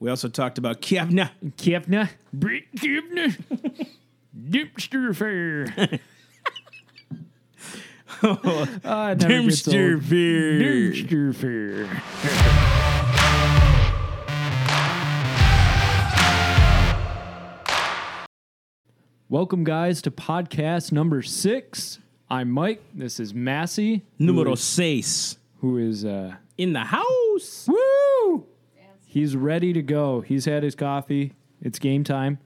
We also talked about Kievna. Kevna, Brick Kevna, Dipster Fair. Ah, it never gets old. Fair. Welcome, guys, to podcast number six. I'm Mike. This is Massey, Numero seis. who is uh, In the house. Woo! He's ready to go. He's had his coffee. It's game time.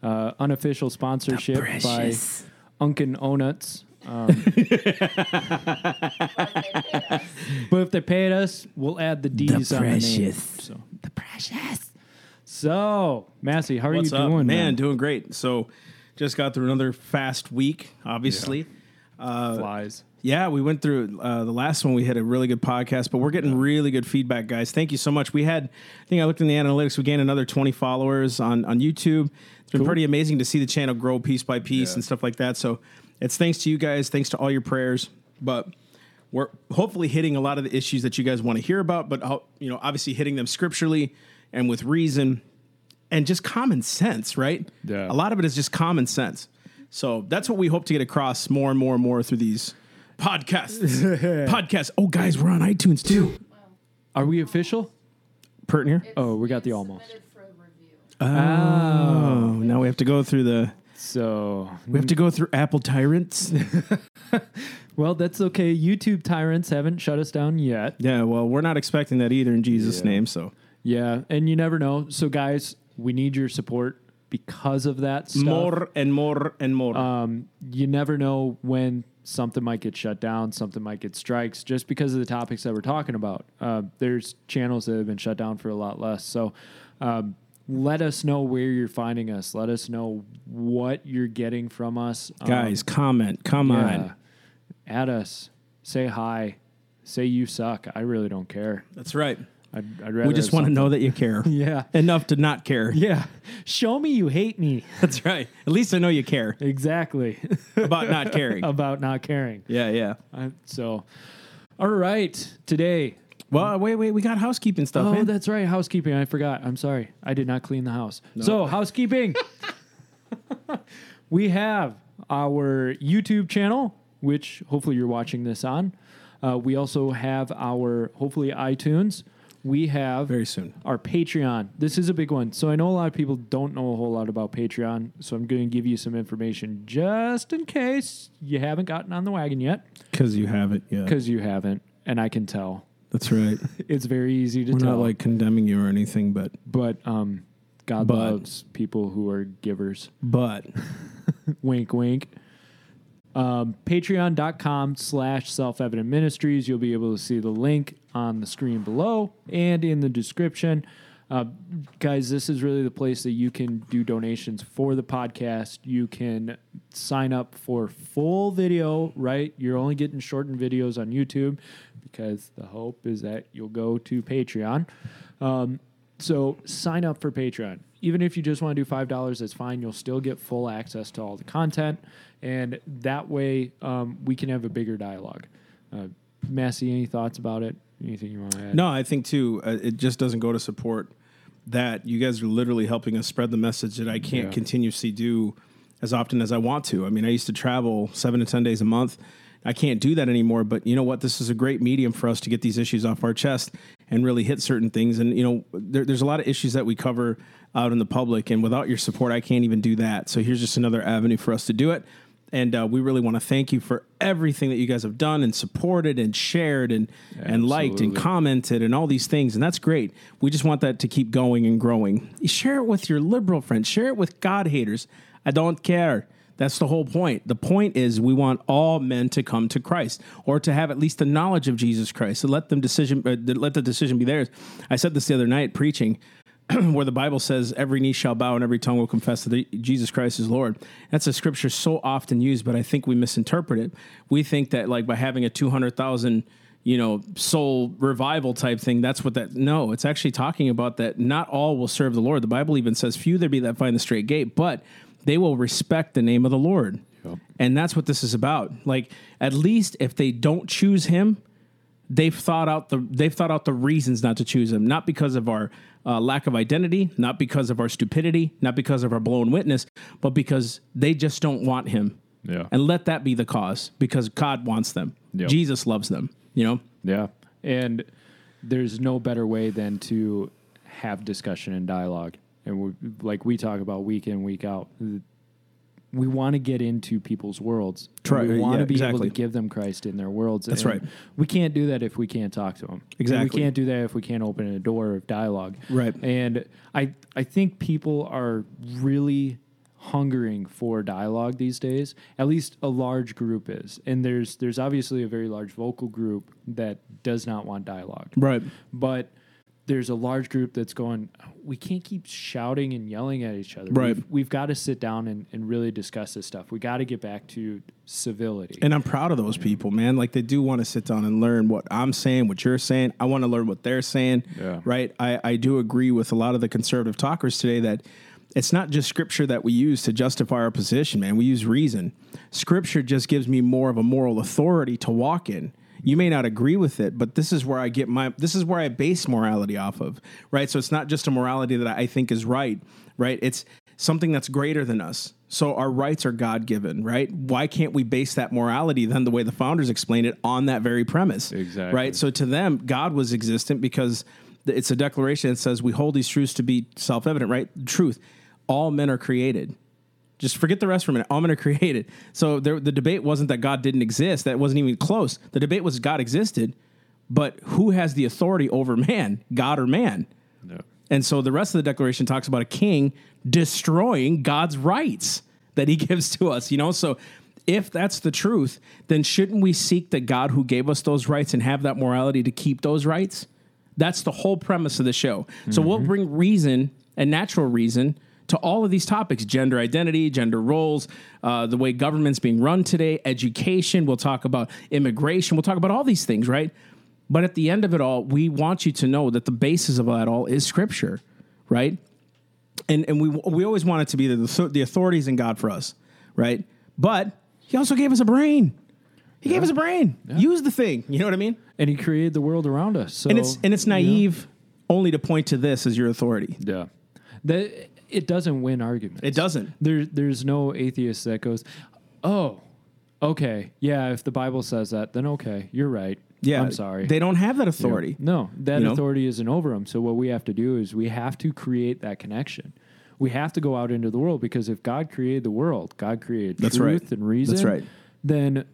Uh, unofficial sponsorship by precious. Unkin Onuts. Um, but if they paid us, we'll add the D's on the name. So, The precious. so Massey, how are What's you up, doing, man? Doing great. So, just got through another fast week, obviously. Flies. Yeah, we went through uh, the last one. We had a really good podcast, but we're getting really good feedback, guys. Thank you so much. We had, I think I looked in the analytics. We gained another 20 followers on, on YouTube. It's been pretty amazing to see the channel grow piece by piece and stuff like that. So it's thanks to you guys, thanks to all your prayers. But we're hopefully hitting a lot of the issues that you guys want to hear about, but you know, obviously hitting them scripturally and with reason and just common sense, right? Yeah. A lot of it is just common sense. So that's what we hope to get across more and more and more through these podcasts. podcasts. Oh, guys, we're on iTunes too. Are we official? Pert here. Oh, we got the almost. Submitted for review. Oh, now we have to go through the. So, We have to go through Apple tyrants. well, that's okay. YouTube tyrants haven't shut us down yet. yeah, well, we're not expecting that either in Jesus' Yeah. name. So Yeah, and you never know. So, guys, we need your support because of that stuff. more and more and more. um, you never know when something might get shut down, something might get strikes, just because of the topics that we're talking about. Uh, there's channels that have been shut down for a lot less. So um, let us know where you're finding us. Let us know what you're getting from us. Um, guys, comment. Come yeah, on. add us. Say hi. Say you suck. I really don't care. That's right. I'd, I'd rather We just want to know that you care. Yeah. Enough to not care. Yeah. Show me you hate me. That's right. At least I know you care exactly. about not caring. About not caring. Yeah, yeah. Uh, so, all right, today. Well, wait, wait. We got housekeeping stuff, Oh, man. that's right, housekeeping. I forgot. I'm sorry. I did not clean the house. So, housekeeping. we have our YouTube channel, which hopefully you're watching this on. Uh, we also have our hopefully iTunes. We have Very soon. our Patreon. This is a big one. So I know a lot of people don't know a whole lot about Patreon. So I'm going to give you some information just in case you haven't gotten on the wagon yet, Because you haven't yet. because you haven't, and I can tell. That's right. It's very easy to tell. We're tell. not like condemning you or anything, but but um, God But- loves people who are givers. but wink, wink. Um, Patreon.com slash self evident ministries. You'll be able to see the link on the screen below and in the description. Uh, guys, this is really the place that you can do donations for the podcast. You can sign up for full video, right? You're only getting shortened videos on YouTube because the hope is that you'll go to Patreon. Um, so sign up for Patreon. Even if you just want to do five dollars, that's fine. You'll still get full access to all the content, and that way um, we can have a bigger dialogue. Uh, Massey, any thoughts about it? Anything you want to add? no, I think too, uh, it just doesn't go to support that. You guys are literally helping us spread the message that I can't Yeah. continuously do as often as I want to. I mean, I used to travel seven to 10 days a month. I can't do that anymore, but you know what? This is a great medium for us to get these issues off our chest and really hit certain things. And, you know, there, there's a lot of issues that we cover out in the public, and without your support, I can't even do that. So here's just another avenue for us to do it. And uh, we really want to thank you for everything that you guys have done and supported and shared and, and liked and commented and all these things. And that's great. We just want that to keep going and growing. Share it with your liberal friends, share it with God haters. I don't care. That's the whole point. The point is we want all men to come to Christ or to have at least the knowledge of Jesus Christ. So let them decision uh, let the decision be theirs. I said this the other night preaching where the Bible says every knee shall bow and every tongue will confess that Jesus Christ is Lord. That's a scripture so often used, but I think we misinterpret it. We think that like by having a 200,000 you know, soul revival type thing. That's what that. No, it's actually talking about that. Not all will serve the Lord. The Bible even says, "Few there be that find the straight gate," but they will respect the name of the Lord. And that's what this is about. Like, at least if they don't choose Him, they've thought out the they've thought out the reasons not to choose him, not because of our uh, lack of identity, not because of our stupidity, not because of our blown witness, but because they just don't want him. Yeah. And let that be the cause because God wants them. Yep. Jesus loves them. You know. Yeah. And there's no better way than to have discussion and dialogue. And we, like we talk about week in, week out. We want to get into people's worlds. Try- we want yeah, to be able to give them Christ in their worlds. That's And right. We can't do that if we can't talk to them. Exactly. we can't do that if we can't open a door of dialogue. Right. And I I think people are really hungering for dialogue these days. At least a large group is. And there's there's obviously a very large vocal group that does not want dialogue. Right. But there's a large group that's going, we can't keep shouting and yelling at each other. Right. We've, we've got to sit down and, and really discuss this stuff. We got to get back to civility. And I'm proud of those people, man. Like they do want to sit down and learn what I'm saying, what you're saying. I want to learn what they're saying. Yeah. Right. I, I do agree with a lot of the conservative talkers today that it's not just scripture that we use to justify our position, man. We use reason. Scripture just gives me more of a moral authority to walk in. You may not agree with it, but this is where I get my this is where I base morality off of, right? So it's not just a morality that I think is right, right? It's something that's greater than us. So our rights are God given, right? Why can't we base that morality then the way the founders explained it on that very premise? Exactly. Right? So to them, God was existent because it's a declaration that says we hold these truths to be self-evident, right? Truth. All men are created. Just forget the rest for a minute. All men are created. So there, the debate wasn't that God didn't exist. That wasn't even close. The debate was God existed, but who has the authority over man, God or man? No. And so the rest of the declaration talks about a king destroying God's rights that he gives to us, you know? So if that's the truth, then shouldn't we seek the God who gave us those rights and have that morality to keep those rights? That's the whole premise of the show. So we'll mm-hmm. bring reason and natural reason to all of these topics gender identity, gender roles, uh, the way government's being run today, education. We'll talk about immigration. We'll talk about all these things, right? But at the end of it all, we want you to know that the basis of that all is scripture, right? And and we we always want it to be the the authorities in God for us, right? But he also gave us a brain. He gave us a brain. Use the thing. You know what I mean? And he created the world around us. So And it's and it's you know, naive only to point to this as your authority. Yeah. That it doesn't win arguments. It doesn't. There, there's no atheist that goes, oh, okay, yeah. If the Bible says that, then okay, you're right. Yeah, I'm sorry. They don't have that authority. No, that You know? authority isn't over them. So what we have to do is we have to create that connection. We have to go out into the world because if God created the world, God created That's truth right. and reason. That's right. Then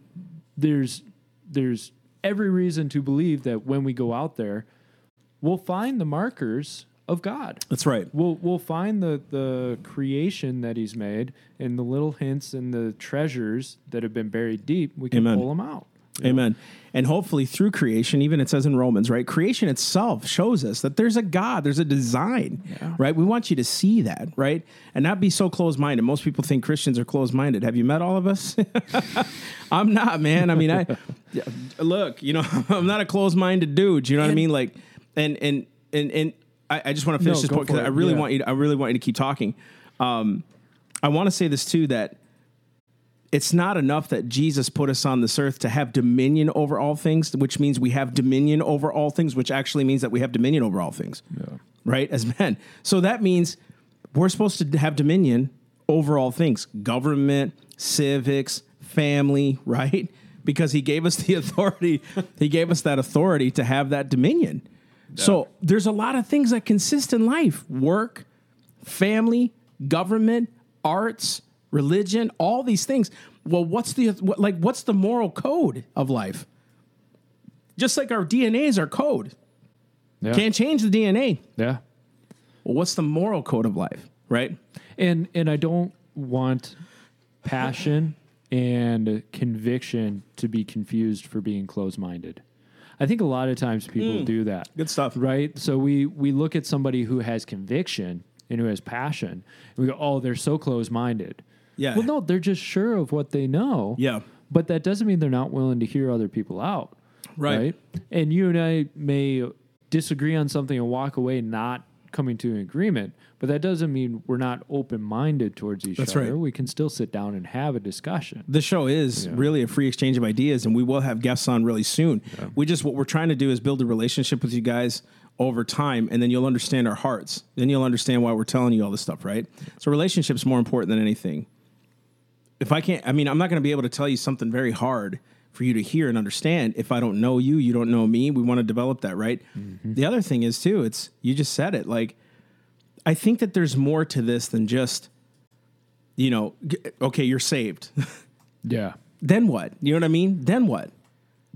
there's there's every reason to believe that when we go out there, we'll find the markers of God. That's right. We'll we'll find the the creation that He's made and the little hints and the treasures that have been buried deep. We can Amen. pull them out. Amen. And hopefully through creation, even it says in Romans, right? Creation itself shows us that there's a God, there's a design, Yeah. right? We want you to see that, right? And not be so closed minded. Most people think Christians are closed minded. Have you met all of us? I'm not, man. I mean, I look, you know, I'm not a closed minded dude. You know what I mean? Like, and and and and I, I just want to finish No, this point because I really Yeah. want you. To, I really want you to keep talking. Um, I want to say this too that it's not enough that Jesus put us on this earth to have dominion over all things, which means we have dominion over all things, which actually means that we have dominion over all things, right? As men. So that means we're supposed to have dominion over all things government, civics, family, right? Because he gave us the authority, he gave us that authority to have that dominion. So there's a lot of things that consist in life work, family, government, arts, religion, all these things. Well, what's the what, like what's the moral code of life? Just like our DNA is our code. Yeah. Can't change the DNA. yeah. Well, what's the moral code of life, right? And and I don't want passion and conviction to be confused for being closed minded. I think a lot of times people mm. do that. Good stuff. Right? So we we look at somebody who has conviction and who has passion, and we go, "Oh, they're so closed-minded." Yeah. Well, no, they're just sure of what they know. Yeah. But that doesn't mean they're not willing to hear other people out. Right. And you and I may disagree on something and walk away not coming to an agreement, but that doesn't mean we're not open minded towards each That's other. right. We can still sit down and have a discussion. the show is really a free exchange of ideas and we will have guests on really soon we just what we're trying to do is build a relationship with you guys over time and then you'll understand our hearts then you'll understand why we're telling you all this stuff right so relationships more important than anything if i can't i mean i'm not going to be able to tell you something very hard for you to hear and understand if i don't know you you don't know me we want to develop that right mm-hmm. the other thing is too it's you just said it like i think that there's more to this than just you know okay you're saved Yeah. then what? You know what I mean? Then what?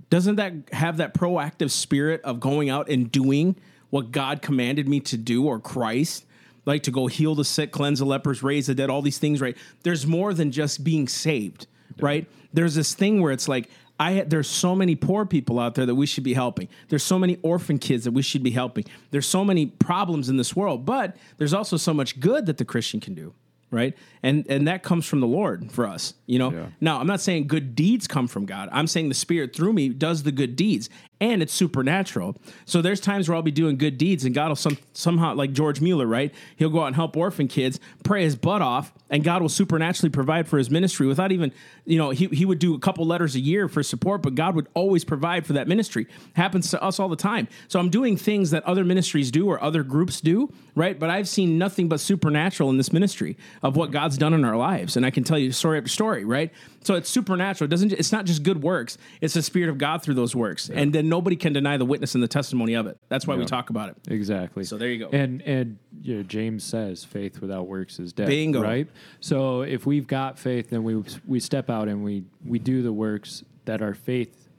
Doesn't that have that proactive spirit of going out and doing what God commanded me to do or Christ? Like to go heal the sick, cleanse the lepers, raise the dead, all these things, right? There's more than just being saved, right? There's this thing where it's like, I there's so many poor people out there that we should be helping. There's so many orphan kids that we should be helping. There's so many problems in this world, but there's also so much good that the Christian can do right and and that comes from the lord for us you know Yeah. now i'm not saying good deeds come from god i'm saying the spirit through me does the good deeds and it's supernatural. So there's times where i'll be doing good deeds and god will some, somehow like george mueller right? He'll go out and help orphan kids pray his butt off and god will supernaturally provide for his ministry without even you know he, he would do a couple letters a year for support but god would always provide for that ministry. Happens to us all the time. So i'm doing things that other ministries do or other groups do right? But i've seen nothing but supernatural in this ministry of what god's done in our lives. And i can tell you story after story right so it's supernatural it doesn't it's not just good works it's the spirit of god through those works and then nobody can deny the witness and the testimony of it that's why we talk about it Exactly. So there you go. And and you know, James says faith without works is dead. Bingo. Right. So if we've got faith, then we we step out and we we do the works that our faith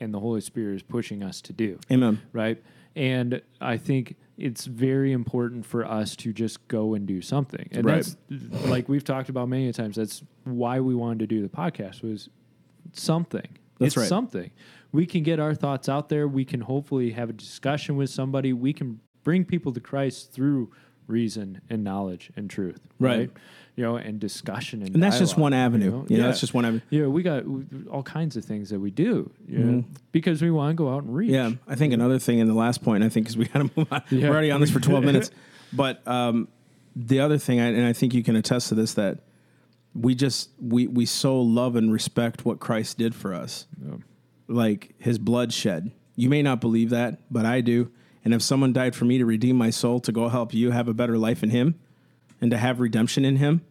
and the Holy Spirit is pushing us to do. amen Right. And I think it's very important for us to just go and do something. And Right. that's like we've talked about many times. That's why we wanted to do the podcast was something. That's it's right. something. We can get our thoughts out there. We can hopefully have a discussion with somebody. We can bring people to Christ through reason and knowledge and truth. Right. You know, and discussion and and that's just one avenue you know, Yeah. that's just one avenue Yeah, we got all kinds of things that we do you know, because we want to go out and reach. Mm-hmm. Yeah, I think another thing in the last point, I think, because we got to move on. Yeah. We're already on this for 12 minutes. But um, the other thing, and I think you can attest to this, that we just, we, we so love and respect what Christ did for us. Like his bloodshed. You may not believe that, but I do. And if someone died for me to redeem my soul, to go help you have a better life in him and to have redemption in him,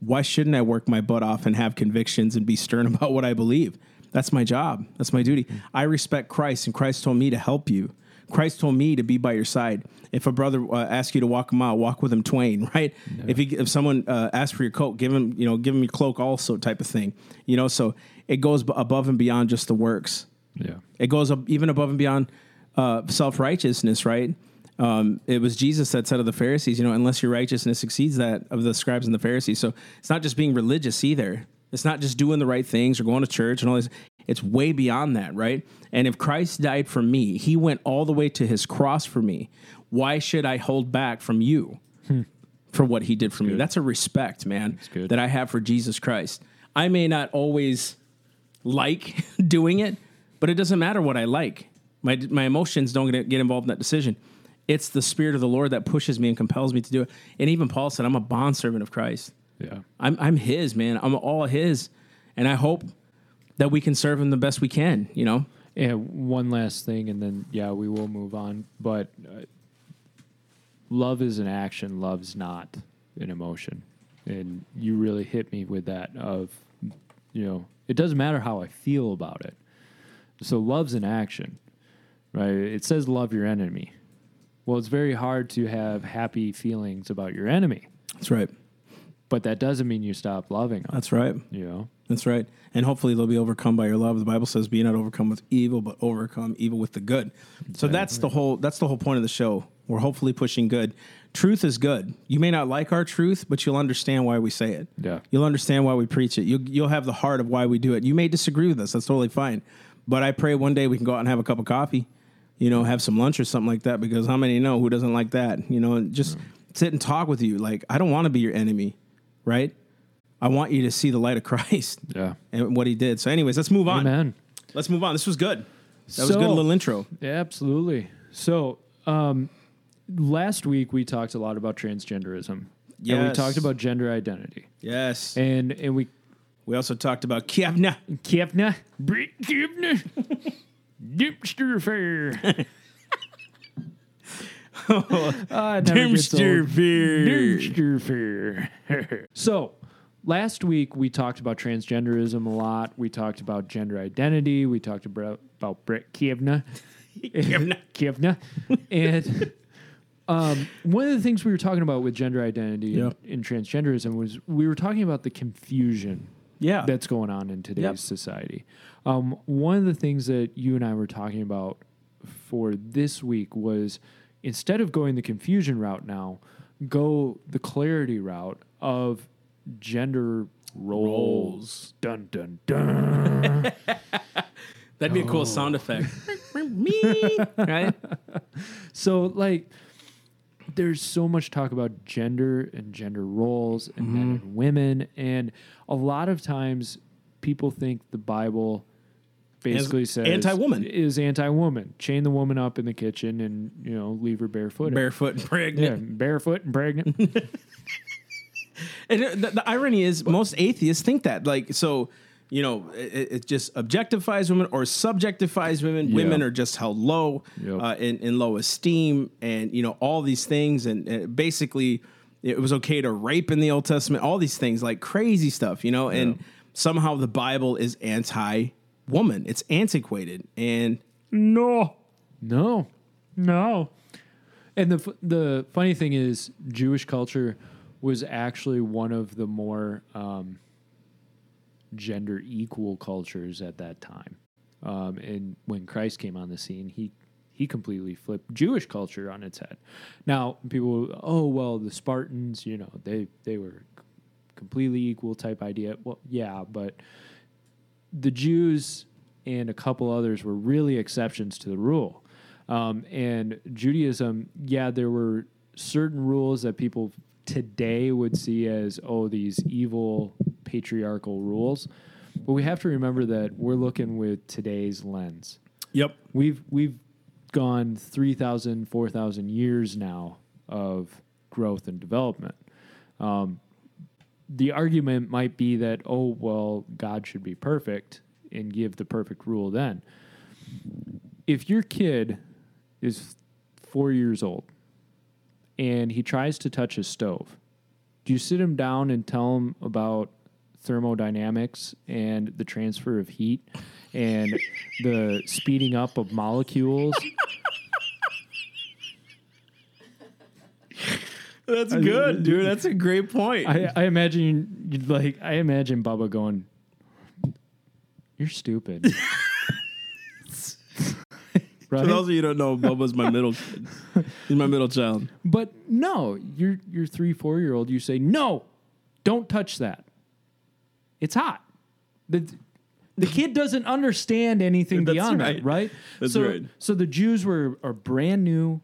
why shouldn't I work my butt off and have convictions and be stern about what I believe? That's my job. That's my duty. I respect Christ, and Christ told me to help you. Christ told me to be by your side. If a brother uh, asks you to walk a mile, walk with him twain. Right? If he, if someone uh, asks for your coat, give him you know give him your cloak also type of thing. You know, so it goes above and beyond just the works. Yeah. It goes up even above and beyond uh, self righteousness, right? Um, it was Jesus that said of the Pharisees, you know, unless your righteousness exceeds that of the scribes and the Pharisees. So it's not just being religious either. It's not just doing the right things or going to church and all this. It's way beyond that, right? And if Christ died for me, he went all the way to his cross for me. Why should I hold back from you for what he did for me? That's a respect, man, that I have for Jesus Christ. I may not always like doing it, but it doesn't matter what I like. My my emotions don't get, get involved in that decision. It's the spirit of the Lord that pushes me and compels me to do it. And even Paul said, "I'm a bondservant of Christ. Yeah. I'm I'm His man. I'm all His, and I hope that we can serve Him the best we can. You know, And one last thing, and then yeah, we will move on. But uh, love is an action. Love's not an emotion, and you really hit me with that. Of you know, it doesn't matter how I feel about it. So love's an action, right? It says love your enemy. Well, it's very hard to have happy feelings about your enemy, that's right. but that doesn't mean you stop loving them. That's right. You know, That's right. And hopefully they'll be overcome by your love. The Bible says, "Be not overcome with evil, but overcome evil with the good." So that's the whole. That's the whole point of the show. We're hopefully pushing good. Truth is good. You may not like our truth, but you'll understand why we say it. Yeah. You'll understand why we preach it. You'll you'll have the heart of why we do it. You may disagree with us. That's totally fine. But I pray one day we can go out and have a cup of coffee. You know, have some lunch or something like that. Because how many know who doesn't like that? You know, and just sit and talk with you. Like I don't want to be your enemy, right? I want you to see the light of Christ yeah. and what he did. So, anyways, let's move on. Amen. Let's move on. This was good. That was a good little intro. Yeah, absolutely. So, um, last week we talked a lot about transgenderism. And we talked about gender identity. Yes. And and we We also talked about Kievna. Kievna, Kievna, Dipster Fair. Ah, never gets old. Dipster Fair. so, last week we talked about transgenderism a lot. We talked about gender identity. We talked about about Brett Kievna. Kievna. Kievna. and um, one of the things we were talking about with gender identity Yeah. and, and transgenderism was we were talking about the confusion Yeah. that's going on in today's Yep. society. Um, one of the things that you and I were talking about for this week was instead of going the confusion route now, go the clarity route of gender roles. Dun dun dun. That'd be a Oh. cool sound effect. Me, right? so like there's so much talk about gender and gender roles and men and women and a lot of times people think the bible basically says anti-woman. is anti-woman chain the woman up in the kitchen and you know leave her barefoot Barefoot and yeah pregnant. barefoot and pregnant And the, the irony is, most atheists think that. Like, so, you know, it, it just objectifies women or subjectifies women. Yeah. Women are just held low, Yep. uh, in, in low esteem, and, you know, all these things. And uh, basically, it was okay to rape in the Old Testament, all these things, like crazy stuff, you know, and somehow the Bible is anti woman, it's antiquated. And no. No, no. And the the funny thing is, Jewish culture was actually one of the more um, gender equal cultures at that time. Um, and when Christ came on the scene, he he completely flipped Jewish culture on its head. Now people, oh well, the Spartans, you know, they they were completely equal type idea. Well, yeah, but the Jews and a couple others were really exceptions to the rule. Um, and Judaism, yeah, there were certain rules that people today would see as, oh, these evil patriarchal rules. But we have to remember that we're looking with today's lens. Yep. We've we've gone 3,000, 4,000 years now of growth and development. Um, the argument might be that, oh, well, God should be perfect and give the perfect rule then. If your kid is four years old and he tries to touch a stove, do you sit him down and tell him about thermodynamics and the transfer of heat and the speeding up of molecules? That's good, dude. That's a great point. I, I imagine you'd like I imagine Bubba going, "You're stupid." For right? those of you who don't know, Bubba's my middle kid. He's my middle child. But no, you're you're three, four year old. You say no, don't touch that. It's hot. The the kid doesn't understand anything That's beyond right. that, right? That's so, right. So the Jews were are brand new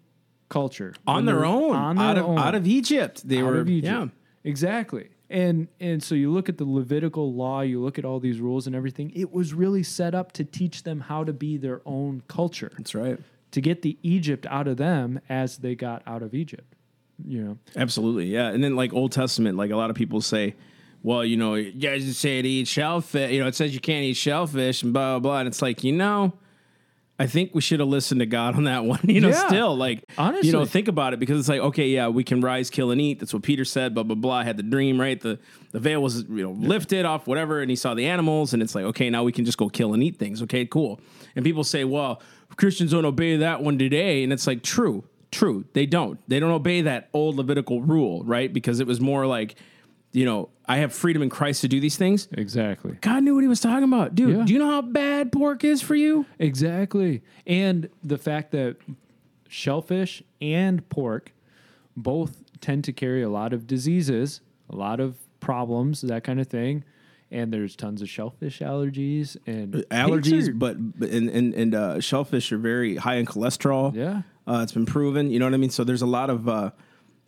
culture On their own. on their out of own. out of Egypt. They out were Egypt. yeah. Exactly. And and so you look at the Levitical law, you look at all these rules and everything. It was really set up to teach them how to be their own culture, That's right. to get the Egypt out of them as they got out of Egypt. You know, Absolutely. Yeah. And then like Old Testament, like a lot of people say, well, you know, you guys say to eat shellfish. You know, it says you can't eat shellfish and blah, blah, blah. And it's like, you know, I think we should have listened to God on that one. You know, Yeah. still like, Honestly. you know, think about it because it's like, okay, yeah, we can rise, kill, and eat. That's what Peter said. Blah blah blah. I had the dream, right? The the veil was you know lifted off whatever, and he saw the animals, and it's like, okay, now we can just go kill and eat things. Okay, cool. And people say, well, Christians don't obey that one today, and it's like, true, true, they don't. They don't obey that old Levitical rule, right? Because it was more like, you know, I have freedom in Christ to do these things. exactly. God knew what he was talking about, dude. Yeah. Do you know how bad pork is for you? Exactly. And the fact that shellfish and pork both tend to carry a lot of diseases, a lot of problems, that kind of thing. And there's tons of shellfish allergies and allergies, are- but but- and and, and uh, shellfish are very high in cholesterol. Yeah. uh, it's been proven. You know what I mean? So there's a lot of uh,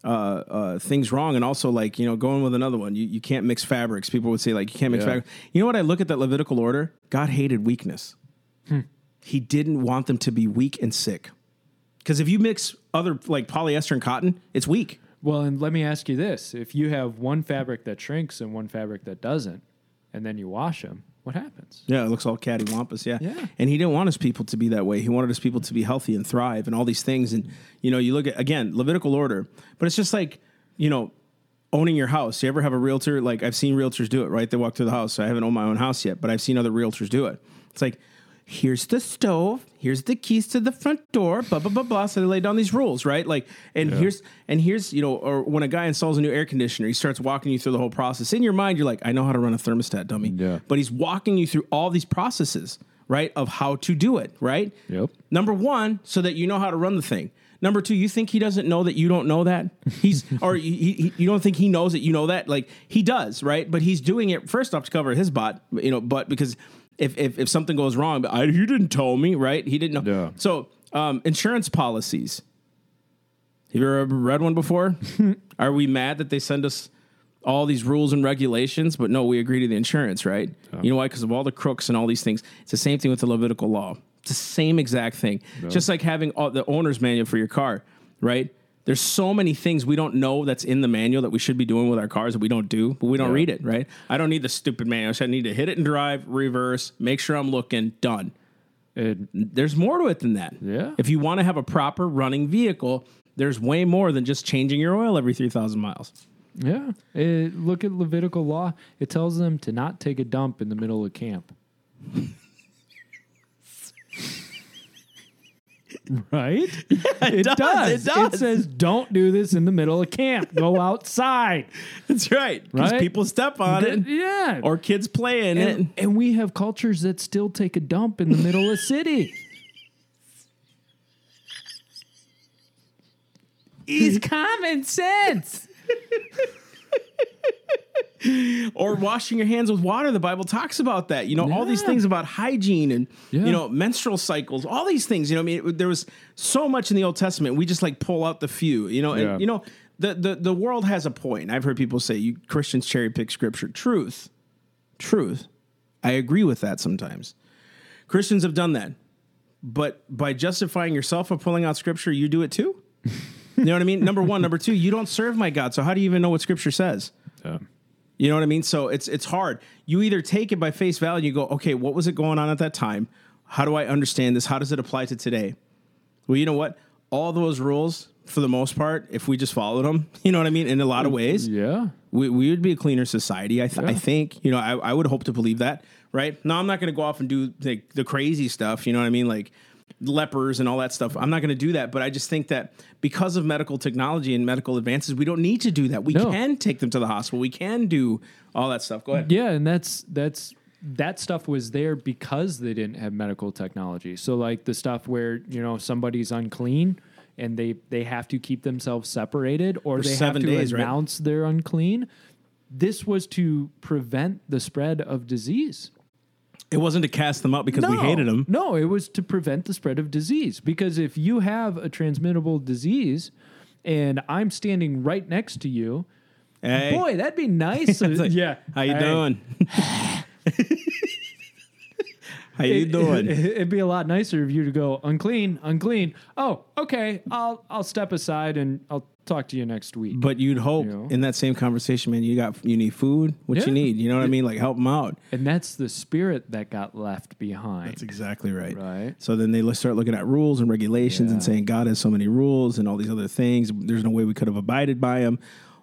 uh, uh, things wrong, and also like you know going with another one. You you can't mix fabrics. People would say like you can't mix Yeah. fabric. You know what? I look at that Levitical order. God hated weakness. Hmm. He didn't want them to be weak and sick. Because if you mix other like polyester and cotton, it's weak. Well, and let me ask you this: If you have one fabric that shrinks and one fabric that doesn't, and then you wash them, what happens? Yeah, it looks all cattywampus. Yeah. Yeah. And he didn't want his people to be that way. He wanted his people to be healthy and thrive and all these things. And, you know, you look at, again, Levitical order, but it's just like, you know, owning your house. You ever have a realtor? Like, I've seen realtors do it, right? They walk through the house. I haven't owned my own house yet, but I've seen other realtors do it. It's like, here's the stove, here's the keys to the front door, blah blah blah blah. So they lay down these rules, right? Like, and here's and here's you know, or when a guy installs a new air conditioner, he starts walking you through the whole process. In your mind, you're like, I know how to run a thermostat, dummy. Yeah. But he's walking you through all these processes, right, of how to do it, right? Yep. Number one, so that you know how to run the thing. Number two, you think he doesn't know that you don't know that? He's or he, he, you don't think he knows that you know that? Like he does, right? But he's doing it first off to cover his butt, you know. But because if if, if something goes wrong, but I, you didn't tell me, right? He didn't know. Yeah. So um, insurance policies. Have you ever read one before? Are we mad that they send us all these rules and regulations, but no, we agree to the insurance, right? You know why? Because of all the crooks and all these things. It's the same thing with the Levitical law. It's the same exact thing. Just like having all, the owner's manual for your car, right? There's so many things we don't know that's in the manual that we should be doing with our cars that we don't do, but we don't Yeah. read it, right? I don't need the stupid manual. I need to hit it and drive, reverse, make sure I'm looking, done And there's more to it than that. Yeah. If you want to have a proper running vehicle, there's way more than just changing your oil every 3,000 miles. yeah, It- look at Levitical law. It tells them to not take a dump in the middle of camp. right? it, does, does. it does. says don't do this in the middle of camp. Go outside. That's right. Because Right? people step on it yeah. or kids play in it. and, and we have cultures that still take a dump in the middle of city. It's common sense. Or washing your hands with water. The Bible talks about that. You know, all these things about hygiene and, Yeah. you know, menstrual cycles, all these things. You know, I mean, it- there was so much in the Old Testament. We just like pull out the few, you know, and, Yeah. you know, the, the, the world has a point. I've heard people say, you Christians cherry pick scripture. Truth. Truth. I agree with that sometimes. Christians have done that. But by justifying yourself of pulling out scripture, you do it too? You know what I mean? Number one. Number two, you don't serve my God. So how do you even know what scripture says? You know what I mean? So it's it's hard. You either take it by face value and you go, okay, what was it going on at that time? How do I understand this? How does it apply to today? Well, you know what? All those rules, for the most part, if we just followed them, you know what I mean? In a lot of mm, ways, Yeah. we, we would be a cleaner society. I, th- I think, you know, I, I would hope to believe that, right? Now, I'm not going to go off and do the, the crazy stuff, you know what I mean? Like lepers and all that stuff. I'm not going to do that. But I just think that because of medical technology and medical advances, we don't need to do that. We No. can take them to the hospital. We can do all that stuff. Go ahead. Yeah, and that's that's that stuff was there because they didn't have medical technology. So like the stuff where, you know, somebody's unclean and they they have to keep themselves separated or they seven have to days, right? announce they're unclean. This was to prevent the spread of disease. It wasn't to cast them out because we hated them. No, it was to prevent the spread of disease. Because if you have a transmittable disease and I'm standing right next to you, Hey, boy, that'd be nice. like, yeah. how you Hey, doing? how you doing? It'd be a lot nicer if you to go unclean, unclean. Oh, okay. I'll I'll step aside and I'll talk to you next week. But you'd hope You know? in that same conversation, man, you got you need food. What Yeah. you need, you know what I mean? Like help them out. And that's the spirit that got left behind. That's exactly right. Right. So then they start looking at rules and regulations and saying God has so many rules and all these other things. There's no way we could have abided by them.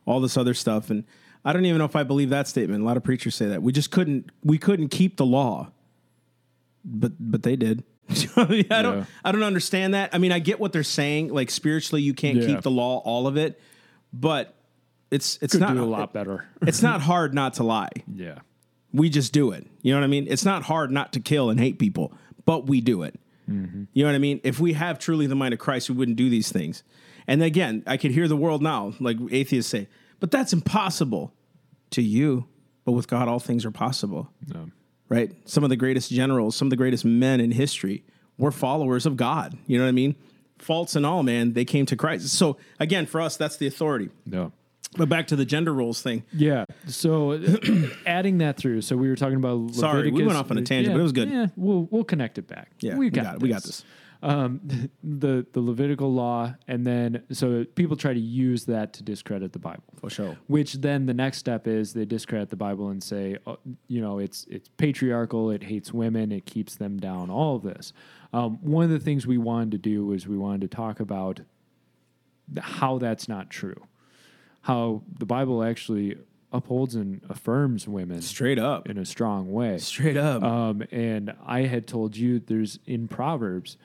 All this other stuff, and I don't even know if I believe that statement. A lot of preachers say that we just couldn't we couldn't keep the law, but but they did. I, mean, I don't Yeah. I don't understand that. I mean, I get what they're saying. Like spiritually, you can't Yeah. keep the law, all of it, but it's it's Could not do a lot better. it's not hard not to lie yeah. we just do it. You know what I mean? It's not hard not to kill and hate people, but we do it. Mm-hmm. You know what I mean? If we have truly the mind of Christ, we wouldn't do these things. And again, I could hear the world now, like atheists say, but that's impossible to you. But with God, all things are possible, No. Right? Some of the greatest generals, some of the greatest men in history were followers of God. You know what I mean? Faults and all, man, they came to Christ. So again, for us, that's the authority. No. But back to the gender roles thing. Yeah. So adding that through. So we were talking about Sorry, we went off on a tangent, but it was good. Yeah, we'll we'll connect it back. Yeah, we we got, got it. We got this. Um, the the Levitical law, and then so people try to use that to discredit the Bible. For sure. Which then the next step is they discredit the Bible and say, uh, you know, it's it's patriarchal, it hates women, it keeps them down, all of this. Um, one of the things we wanted to do was we wanted to talk about how that's not true, how the Bible actually upholds and affirms women Straight up. in a strong way. Straight up. Um, and I had told you there's in Proverbs,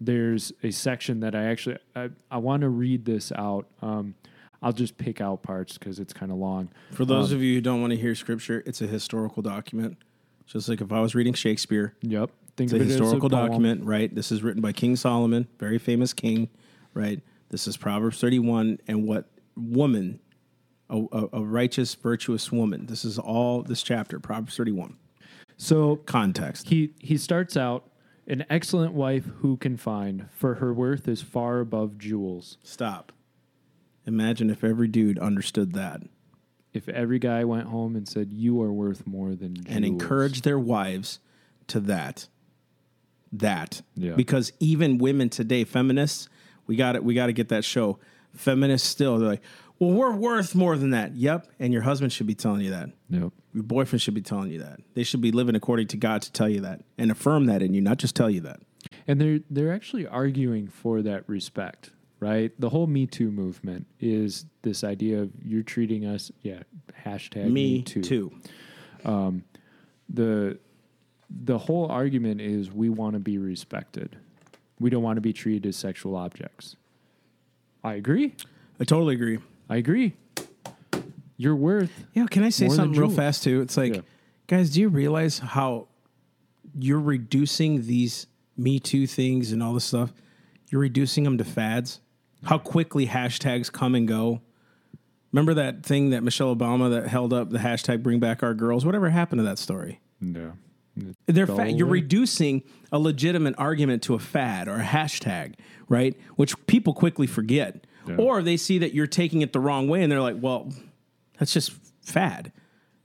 there's a section that I actually I, I want to read this out. Um, I'll just pick out parts because it's kind of long. For those of you who don't want to hear scripture, it's a historical document. Just like if I was reading Shakespeare, Yep, think it's a of it as historical poem. document, right? This is written by King Solomon, very famous king, right? This is Proverbs 31 and what woman, a, a, a righteous, virtuous woman. This is all this chapter, Proverbs 31. So Context. he he starts out an excellent wife who can find for her worth is far above jewels. Stop. Imagine if every dude understood that If every guy went home and said you are worth more than jewels. and encouraged their wives to that. That. Yeah. Because even women today, feminists, we got it. We got to get that show. Feminists still, they're like, well, we're worth more than that. Yep. And your husband should be telling you that. Yep. Your boyfriend should be telling you that. They should be living according to God to tell you that and affirm that in you, not just tell you that. And they're they're actually arguing for that respect, right? The whole Me Too movement is this idea of you're treating us, yeah, hashtag Me, Me Too. too. Um, the the whole argument is we want to be respected. We don't want to be treated as sexual objects. I agree. I totally agree. I agree. You're worth Yeah, can I say More than something real jewels. fast too? It's like, Yeah. guys, do you realize how you're reducing these Me Too things and all this stuff? You're reducing them to fads. How quickly hashtags come and go. Remember that thing that Michelle Obama that held up the hashtag Bring Back Our Girls? Whatever happened to that story? no. They're Fell fa- you're away. reducing a legitimate argument to a fad or a hashtag, right? Which people quickly forget. Yeah. Or they see that you're taking it the wrong way and they're like, well, that's just fad.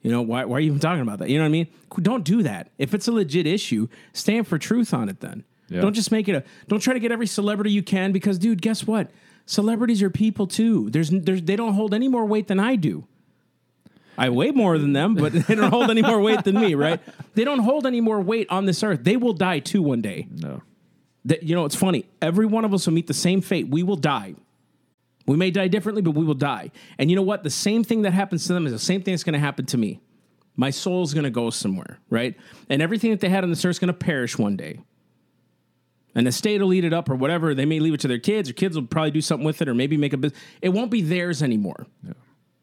You know, why, why are you even talking about that? You know what I mean? Don't do that. If it's a legit issue, stand for truth on it then. Yeah. Don't just make it a, don't try to get every celebrity you can because, dude, guess what? Celebrities are people too. There's, there's, they don't hold any more weight than I do. I weigh more than them, but they don't hold any more weight than me, right? They don't hold any more weight on this earth. They will die too one day. No. That you know, it's funny. Every one of us will meet the same fate. We will die. We may die differently, but we will die. And you know what? The same thing that happens to them is the same thing that's going to happen to me. My soul's going to go somewhere, right? And everything that they had on this earth is going to perish one day. And the state will eat it up or whatever. They may leave it to their kids, or kids will probably do something with it, or maybe make a business. It won't be theirs anymore.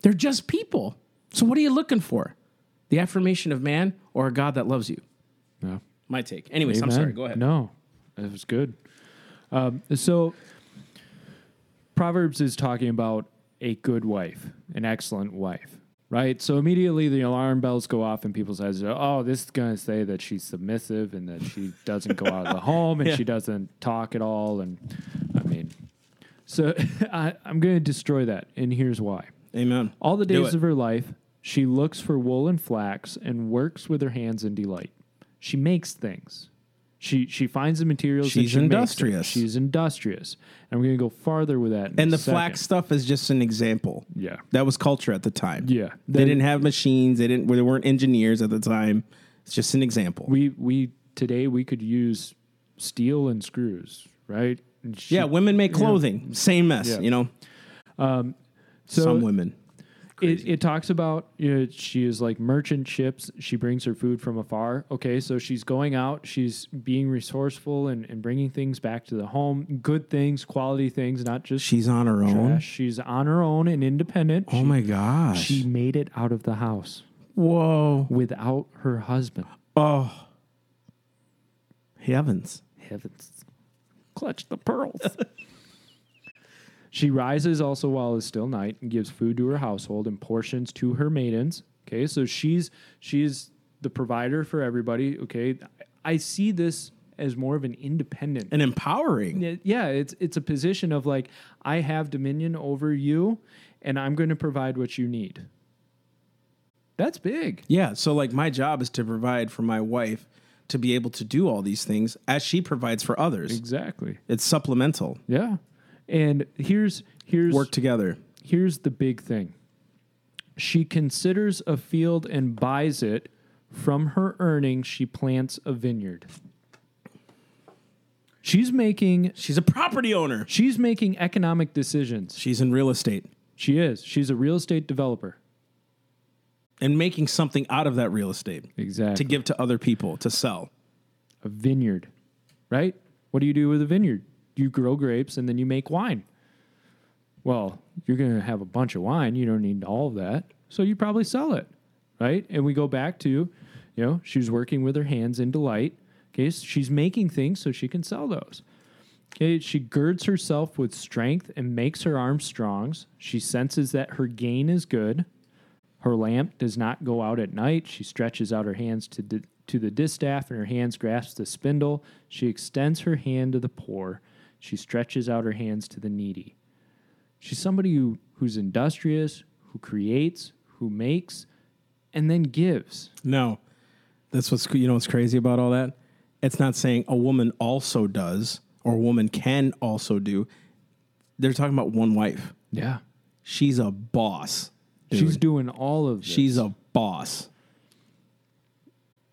They're just people. So what are you looking for? The affirmation of man or a God that loves you? No. My take. Anyways, I'm sorry. Go ahead. No, that was good. Um, so, Proverbs is talking about a good wife, an excellent wife, right? So immediately the alarm bells go off, and people says, "Oh, this is going to say that she's submissive and that she doesn't go out of the home and Yeah. she doesn't talk at all." And I mean, so I, I'm going to destroy that, and here's why. Amen. All the days of her life, she looks for wool and flax and works with her hands in delight. She makes things. She she finds the materials. She's she industrious. She's industrious, and we're gonna go farther with that. in And the second. flax stuff is just an example. Yeah, That was culture at the time. yeah. They Then didn't have machines. They didn't. They weren't engineers at the time. It's just an example. We we today we could use steel and screws, right? And she- yeah, women make clothing. Same mess. Yeah. You know, um, So some women. It, it talks about you know, she is like merchant ships. She brings her food from afar. Okay, so she's going out. She's being resourceful and, and bringing things back to the home. Good things, quality things, not just She's on her own. She's on her own and independent. Oh she, my gosh. She made it out of the house Whoa. without her husband. Oh. Heavens. Heavens. Clutch the pearls. she rises also while it's still night and gives food to her household and portions to her maidens. Okay, so she's she's the provider for everybody. Okay. I see this as more of an independent And empowering. Yeah, yeah, it's it's a position of like I have dominion over you and I'm going to provide what you need. That's big. Yeah. So like my job is to provide for my wife to be able to do all these things as she provides for others. Exactly. It's supplemental. Yeah. And here's here's Work together. here's the big thing. She considers a field and buys it. From her earnings, she plants a vineyard. She's making She's a property owner. she's making economic decisions. She's in real estate She is. She's a real estate developer. and making something out of that real estate Exactly. to give to other people to sell. a vineyard, right? What do you do with a vineyard? You grow grapes and then you make wine. Well, you're going to have a bunch of wine. You don't need all of that. So you probably sell it, right? And we go back to, you know, she's working with her hands in delight. Okay, so she's making things so she can sell those. Okay, she girds herself with strength and makes her arms strong. She senses that her gain is good. Her lamp does not go out at night. She stretches out her hands to, di- to the distaff, and her hands grasp the spindle. She extends her hand to the poor. She stretches out her hands to the needy. She's somebody who, who's industrious, who creates, who makes, and then gives. No, that's what's you know what's crazy about all that. It's not saying a woman also does or a woman can also do. They're talking about one wife. Yeah. She's a boss. dude. She's doing all of this. she's a boss.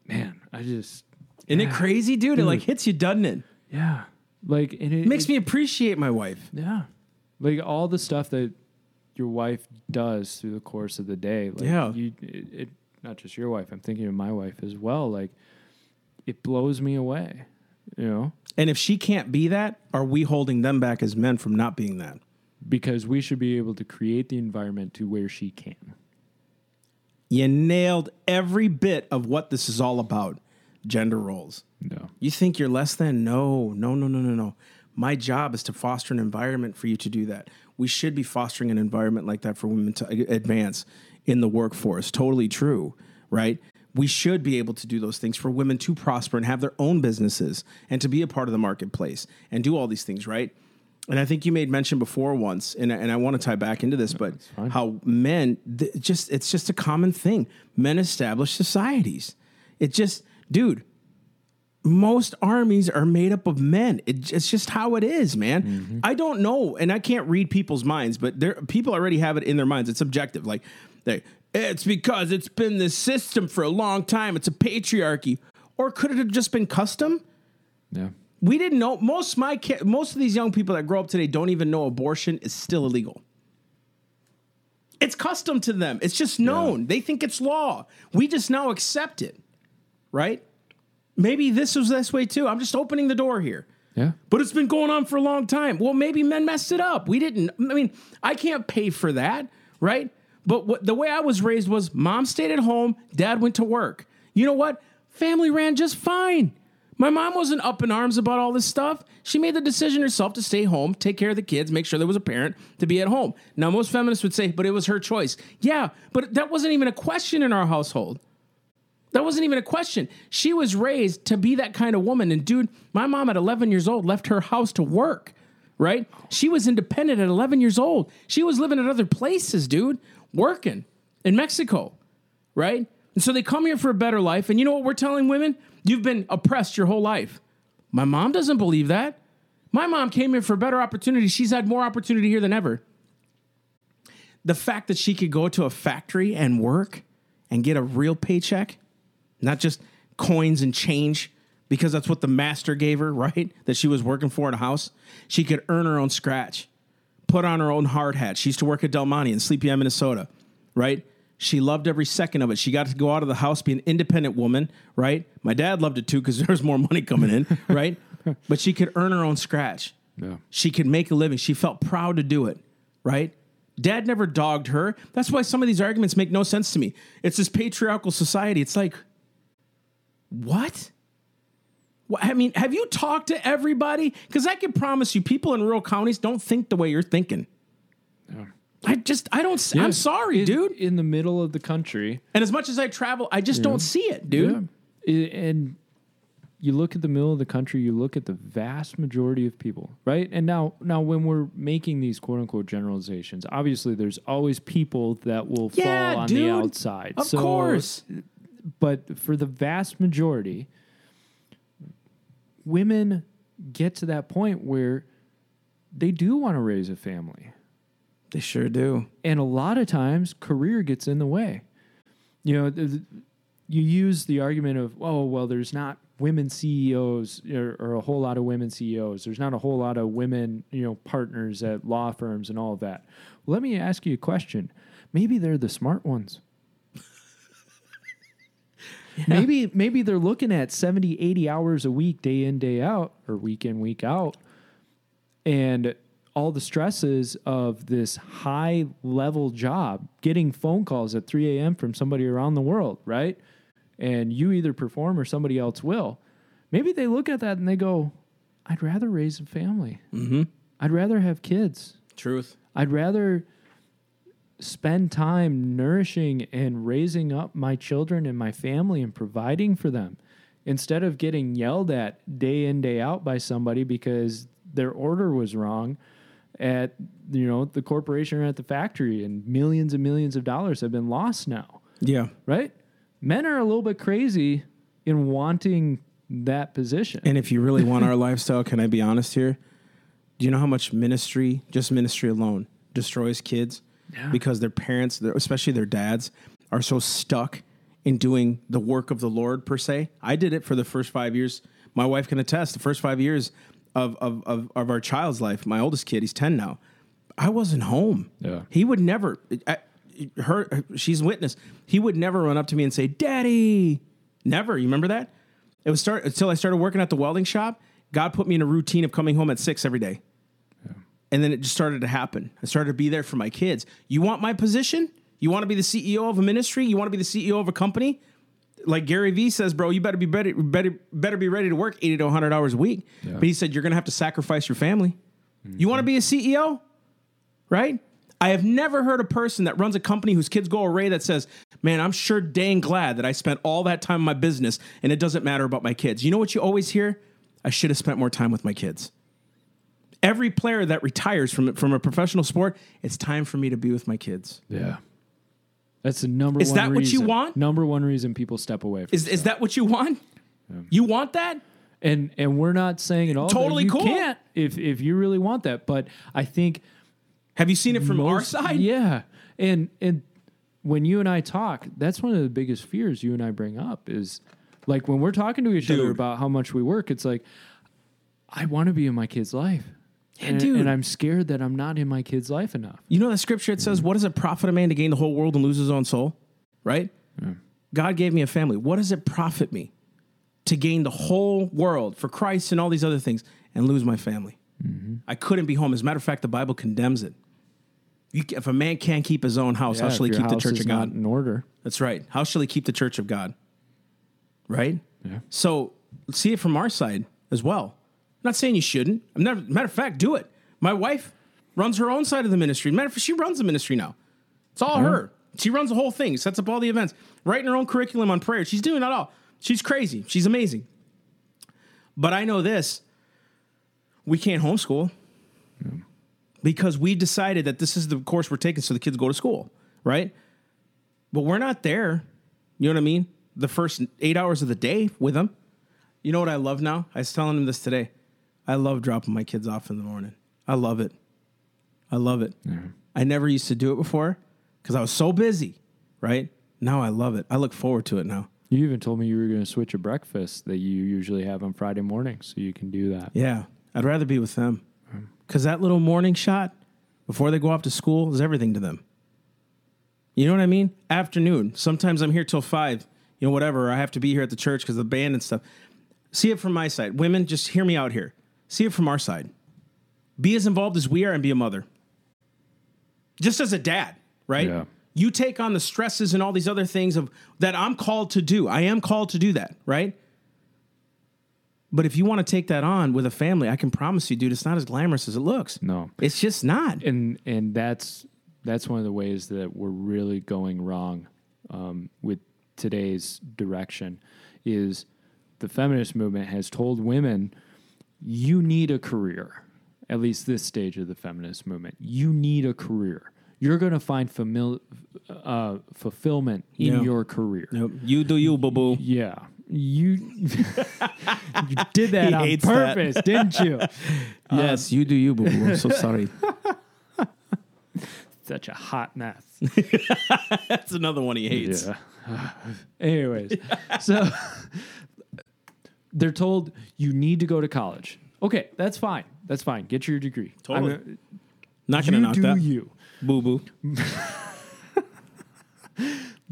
man, I just Isn't it crazy, dude? It like hits you, doesn't it? yeah. Like and it It makes me appreciate my wife. Yeah. Like all the stuff that your wife does through the course of the day. Like Yeah. You, it, it, not just your wife, I'm thinking of my wife as well. Like it blows me away, you know, And if she can't be that, are we holding them back as men from not being that? because we should be able to create the environment to where she can. You nailed every bit of what this is all about gender roles. No. You think you're less than? No, no, no, no, no, no. My job is to foster an environment for you to do that. We should be fostering an environment like that for women to advance in the workforce. Totally true, right? We should be able to do those things for women to prosper and have their own businesses and to be a part of the marketplace and do all these things, right? And I think you made mention before once, and, I- and I want to tie back into this, but how men th- just it's just a common thing. Men establish societies. It just, dude, most armies are made up of men. It, it's just how it is, man. Mm-hmm. I don't know, and I can't read people's minds, but there people already have it in their minds. It's subjective. Like they, it's because it's been this system for a long time. It's a patriarchy, or could it have just been custom? Yeah. We didn't know. Most my most of these young people that grow up today don't even know abortion is still illegal. It's custom to them. It's just known. They think it's law. We just now accept it, right? Maybe this was this way too. I'm just opening the door here. Yeah. But it's been going on for a long time. Well, maybe men messed it up. We didn't. I mean, I can't pay for that, right? But what, the way I was raised was mom stayed at home, dad went to work. You know what? Family ran just fine. My mom wasn't up in arms about all this stuff. She made the decision herself to stay home, take care of the kids, make sure there was a parent to be at home. Now, most feminists would say, but it was her choice. Yeah, but that wasn't even a question in our household. That wasn't even a question. She was raised to be that kind of woman. And dude, my mom at 11 years old left her house to work, right? She was independent at 11 years old. She was living at other places, dude, working in Mexico, right? And so they come here for a better life. And you know what we're telling women? You've been oppressed your whole life. My mom doesn't believe that. My mom came here for better opportunity. She's had more opportunity here than ever. The fact that she could go to a factory and work and get a real paycheck, not just coins and change, because that's what the master gave her, right? That she was working for in a house. She could earn her own scratch, put on her own hard hat. She used to work at Del Monte in Sleepy Eye, Minnesota, right? She loved every second of it. She got to go out of the house, be an independent woman, right? My dad loved it too because there was more money coming in, right? But she could earn her own scratch. Yeah. She could make a living. She felt proud to do it, right? Dad never dogged her. That's why some of these arguments make no sense to me. It's this patriarchal society. It's like, what? Wha- I mean, have you talked to everybody? Because I can promise you, people in rural counties don't think the way you're thinking. I just, I don't, I'm sorry, in, dude. In the middle of the country. And as much as I travel, I just don't see it, dude. I- And you look at the middle of the country, you look at the vast majority of people, right? And now, now when we're making these quote unquote generalizations, obviously there's always people that will Yeah, fall on dude. the outside. Of So- course. But for the vast majority, women get to that point where they do want to raise a family. They sure do. And a lot of times, career gets in the way. You know, th- th- you use the argument of, oh, well, there's not women CEOs or, or a whole lot of women CEOs. There's not a whole lot of women, you know, partners at law firms and all of that. Well, let me ask you a question. Maybe they're the smart ones. Maybe maybe they're looking at 70, 80 hours a week, day in, day out, or week in, week out. And all the stresses of this high level job, getting phone calls at 3 a.m. from somebody around the world, right? And you either perform or somebody else will. Maybe they look at that and they go, I'd rather raise a family. Mm-hmm. I'd rather have kids. Truth. I'd rather spend time nourishing and raising up my children and my family and providing for them instead of getting yelled at day in day out by somebody because their order was wrong at you know the corporation or at the factory and millions and millions of dollars have been lost now Yeah. right men are a little bit crazy in wanting that position And if you really want our lifestyle, can I be honest here? Do you know how much ministry, just ministry alone, destroys kids? Yeah. Because their parents, especially their dads, are so stuck in doing the work of the Lord, per se. I did it for the first five years. My wife can attest the first five years of, of, of, of our child's life. My oldest kid, he's 10 now. I wasn't home. Yeah. He would never, I, her, she's witness. He would never run up to me and say, Daddy. Never. You remember that? It was start until I started working at the welding shop. God put me in a routine of coming home at six every day. And then it just started to happen. I started to be there for my kids. You want my position? You want to be the CEO of a ministry? You want to be the CEO of a company? Like Gary Vee says, bro, you better be better, better, better be ready to work 80 to 100 hours a week. But he said, you're going to have to sacrifice your family. You want to be a CEO? Right? I have never heard a person that runs a company whose kids go away that says, Man, I'm sure dang glad that I spent all that time in my business and it doesn't matter about my kids. You know what you always hear? I should have spent more time with my kids. Every player that retires from from a professional sport, it's time for me to be with my kids. yeah that's the number Is one that what you reason- want? number one reason people step away from Is is that what you want? You want that? and and we're not saying at all that Totally you cool. can't if if you really want that but i think Have you seen it from our side? yeah and and when you and i talk that's one of the biggest fears you and i bring up is like when we're talking to each other about how much we work it's like i want to be in my kid's life and, dude. and i'm scared that i'm not in my kid's life enough You know that scripture it says, mm. What does it profit a man to gain the whole world and lose his own soul? Right? God gave me a family. What does it profit me to gain the whole world for Christ and all these other things and lose my family? Mm-hmm. I couldn't be home. As a matter of fact, the Bible condemns it. You, if a man can't keep his own house, how Yeah, shall he keep the church of God? in order That's right. How shall he keep the church of God? Right? Yeah. So see it from our side as well. I'm not saying you shouldn't. I'm never, matter of fact, do it. My wife runs her own side of the ministry. Matter of fact, she runs the ministry now. It's all her. She runs the whole thing, sets up all the events, writing her own curriculum on prayer. She's doing that all. She's crazy. She's amazing. But I know this we can't homeschool because we decided that this is the course we're taking so the kids go to school, right? But we're not there. You know what I mean? The first eight hours of the day with them. You know what I love now? I was telling him this today. I love dropping my kids off in the morning. I love it. I love it. I never used to do it before because I was so busy, right? Now I love it. I look forward to it now. you even told me you were going to switch a breakfast that you usually have on friday mornings so you can do that Yeah, I'd rather be with them because that little morning shot before they go off to school is everything to them. You know what I mean? Afternoon. Sometimes I'm here till five. You know, whatever. I have to be here at the church because of the band and stuff. See it from my side. Women, just hear me out here. See it from our side. Be as involved as we are and be a mother. Just as a dad, right? Yeah. You take on the stresses and all these other things of that I'm called to do. I am called to do that, right? But if you want to take that on with a family, I can promise you, dude, it's not as glamorous as it looks. no It's just not. and and that's that's one of the ways that we're really going wrong um, with today's direction is the feminist movement has told women you need a career at least this stage of the feminist movement you need a career you're going to find famil- uh, fulfillment in Yeah. your career Nope. You do you, boo boo. yeah you you did that on hates that. purpose, didn't you? Yes, you do you, boo boo. I'm so sorry. Such a hot mess. That's another one he hates. Yeah. Anyways, so they're told you need to go to college. Okay, that's fine. That's fine. Get your degree. Totally. I'm- Not gonna knock do that. you. Boo boo.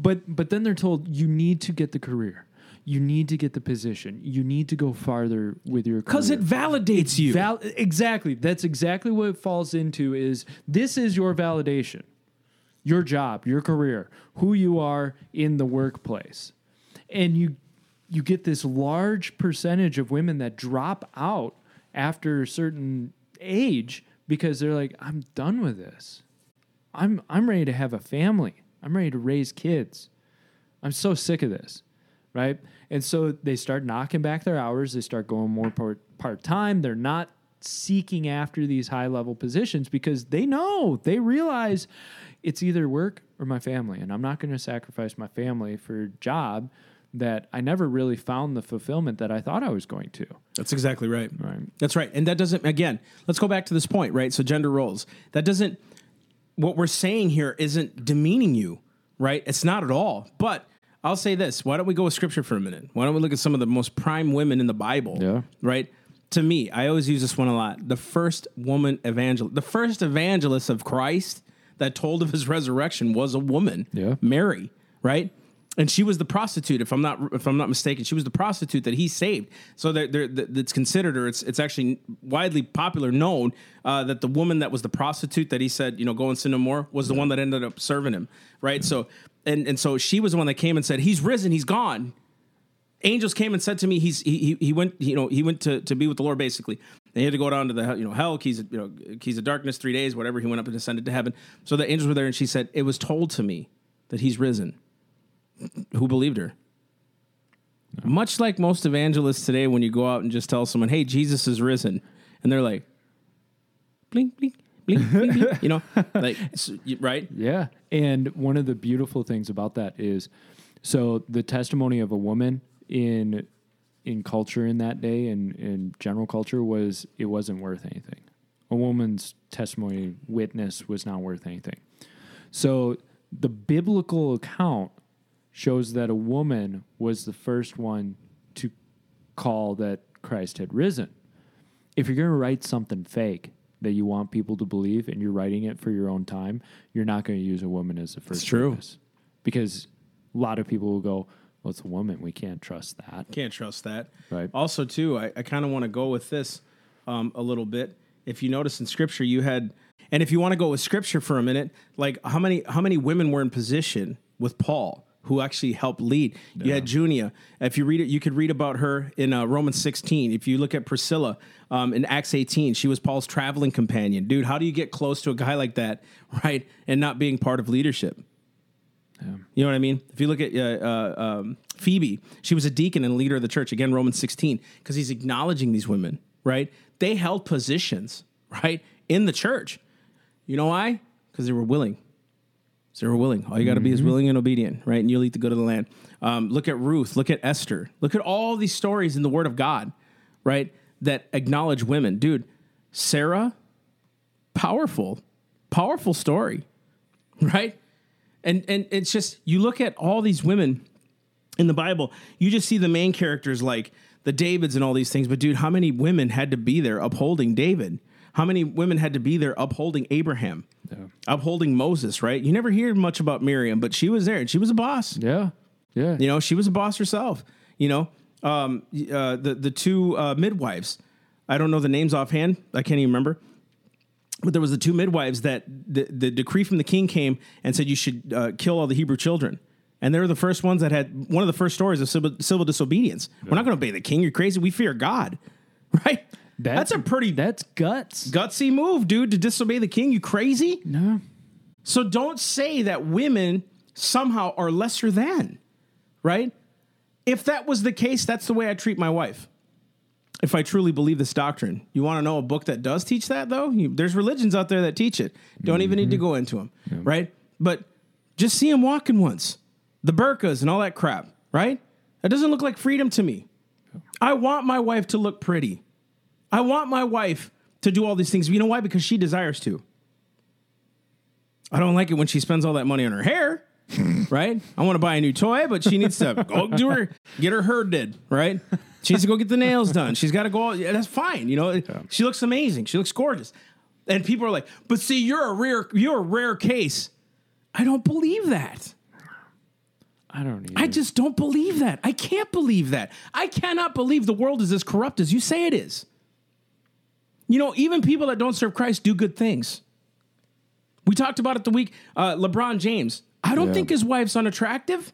But but then they're told you need to get the career. You need to get the position. You need to go farther with your career. Because it validates you. Val- exactly. That's exactly what it falls into is this is your validation. Your job, your career, who you are in the workplace. And you you get this large percentage of women that drop out after a certain age because they're like I'm done with this. I'm I'm ready to have a family. I'm ready to raise kids. I'm so sick of this, right? And so they start knocking back their hours. They start going more part time. They're not seeking after these high level positions because they know, they realize it's either work or my family. And I'm not going to sacrifice my family for a job that I never really found the fulfillment that I thought I was going to. That's exactly right. Right. That's right. And that doesn't, again, let's go back to this point, right? So, gender roles. That doesn't, what we're saying here isn't demeaning you, right? It's not at all. But I'll say this why don't we go with scripture for a minute? Why don't we look at some of the most prime women in the Bible? Yeah. Right? To me, I always use this one a lot. The first woman evangelist, the first evangelist of Christ that told of his resurrection was a woman, Yeah. Mary, right? And she was the prostitute, if I'm not if I'm not mistaken. She was the prostitute that he saved. So that it's considered, or it's it's actually widely popular known uh, that the woman that was the prostitute that he said, you know, go and sin no more, was the one that ended up serving him, right? So and and so she was the one that came and said, he's risen, he's gone. Angels came and said to me, he's he he, he went you know he went to, to be with the Lord basically. And he had to go down to the hell- you know hell keys you know keys of darkness three days whatever. He went up and ascended to heaven. So the angels were there, and she said, it was told to me that he's risen who believed her. Much like most evangelists today, when you go out and just tell someone, "Hey, Jesus is risen," and they're like, "Blink, blink, blink, blink," blink," you know, like right? Yeah. And one of the beautiful things about that is so the testimony of a woman in in culture in that day and in general culture was it wasn't worth anything. A woman's testimony witness was not worth anything. So the biblical account shows that a woman was the first one to call that Christ had risen. If you're going to write something fake that you want people to believe and you're writing it for your own time, you're not going to use a woman as the first true. witness. Because a lot of people will go, well, it's a woman. We can't trust that. Can't trust that. Right. Also, too, I, I kind of want to go with this um, a little bit. If you notice in Scripture, you had, and if you want to go with Scripture for a minute, like how many how many women were in position with Paul who actually helped lead? You had Junia. If you read it, you could read about her in uh, Romans 16. If you look at Priscilla um, in Acts 18, she was Paul's traveling companion. Dude, how do you get close to a guy like that, right, and not being part of leadership? You know what I mean? If you look at uh, uh, um, Phoebe, she was a deacon and leader of the church. Again, Romans 16, because he's acknowledging these women, right? They held positions, right, in the church. You know why? Because they were willing. They were willing. All you got to be is willing and obedient, right? And you'll eat the good of the land. Um, look at Ruth. Look at Esther. Look at all these stories in the Word of God, right? That acknowledge women. Dude, Sarah, powerful, powerful story, right? And and it's just you look at all these women in the Bible, you just see the main characters like the Davids and all these things. But dude, how many women had to be there upholding David? How many women had to be there upholding Abraham, upholding Moses? Right? You never hear much about Miriam, but she was there and she was a boss. Yeah. Yeah. You know, she was a boss herself. You know, um, uh, the the two uh, midwives. I don't know the names offhand. I can't even remember. But there was the two midwives that the, the decree from the king came and said you should uh, kill all the Hebrew children. And they were the first ones that had one of the first stories of civil, civil disobedience. We're not going to obey the king. You're crazy. We fear God, right? That's, a pretty That's guts. gutsy move, dude, to disobey the king. You crazy? No. So don't say that women somehow are lesser than, right? If that was the case, that's the way I treat my wife. If I truly believe this doctrine, you want to know a book that does teach that, though? You, there's religions out there that teach it. Don't even need to mm-hmm. go into them, right? But just see them walking once, the burkas and all that crap, right? That doesn't look like freedom to me. I want my wife to look pretty. I want my wife to do all these things. You know why? Because she desires to. I don't like it when she spends all that money on her hair, right? I want to buy a new toy, but she needs to go do her, get her hair did, right? She needs to go get the nails done. She's got to go. Yeah, that's fine. You know, she looks amazing. She looks gorgeous. And people are like, but see, you're a rare, you're a rare case. I don't believe that. I don't either. I just don't believe that. I can't believe that. I cannot believe the world is as corrupt as you say it is. You know, even people that don't serve Christ do good things. We talked about it the week. Uh, LeBron James. I don't Yeah. think his wife's unattractive.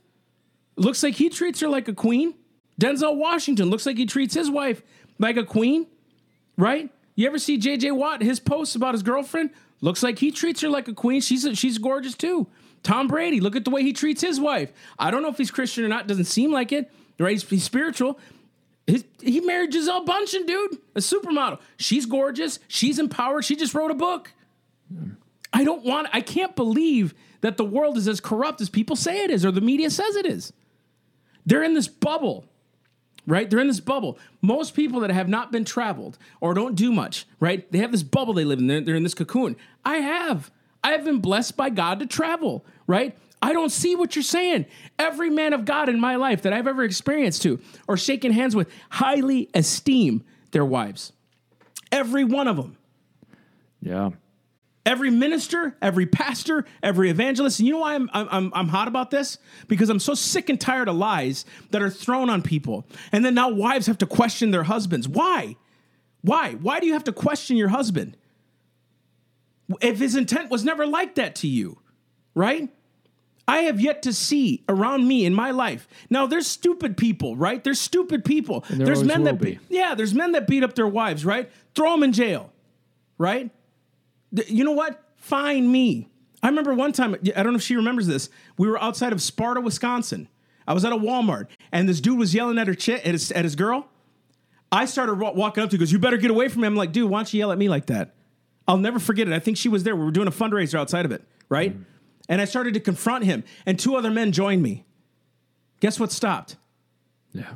Looks like he treats her like a queen. Denzel Washington looks like he treats his wife like a queen, right? You ever see JJ Watt, his posts about his girlfriend? Looks like he treats her like a queen. She's she's gorgeous too. Tom Brady, look at the way he treats his wife. I don't know if he's Christian or not. Doesn't seem like it. Right? He's, he's spiritual. His, he married Gisele Bündchen, dude, a supermodel. She's gorgeous. She's empowered. She just wrote a book. I don't want. I can't believe that the world is as corrupt as people say it is, or the media says it is. They're in this bubble, right? They're in this bubble. Most people that have not been traveled or don't do much, right? They have this bubble they live in. They're, they're in this cocoon. I have. I have been blessed by God to travel, right? I don't see what you're saying. Every man of God in my life that I've ever experienced to or shaken hands with highly esteem their wives. Every one of them. yeah. Every minister, every pastor, every evangelist. And you know why I'm, I'm, I'm hot about this? Because I'm so sick and tired of lies that are thrown on people. And then now wives have to question their husbands. Why? Why? Why do you have to question your husband? If his intent was never like that to you, right? I have yet to see around me in my life. Now, there's stupid people, right? There's stupid people. there there's men that be. yeah, there's men that beat up their wives, right? Throw them in jail, right? Th- You know what? Fine me. I remember one time, I don't know if she remembers this. We were outside of Sparta, Wisconsin. I was at a Walmart, and this dude was yelling at her chick, at his, at his girl. I started wa- walking up to, her, goes, "You better get away from him." I'm like, "Dude, why don't you yell at me like that?" I'll never forget it. I think she was there. We were doing a fundraiser outside of it, right? Mm-hmm. And I started to confront him, and two other men joined me. Guess what stopped? Yeah.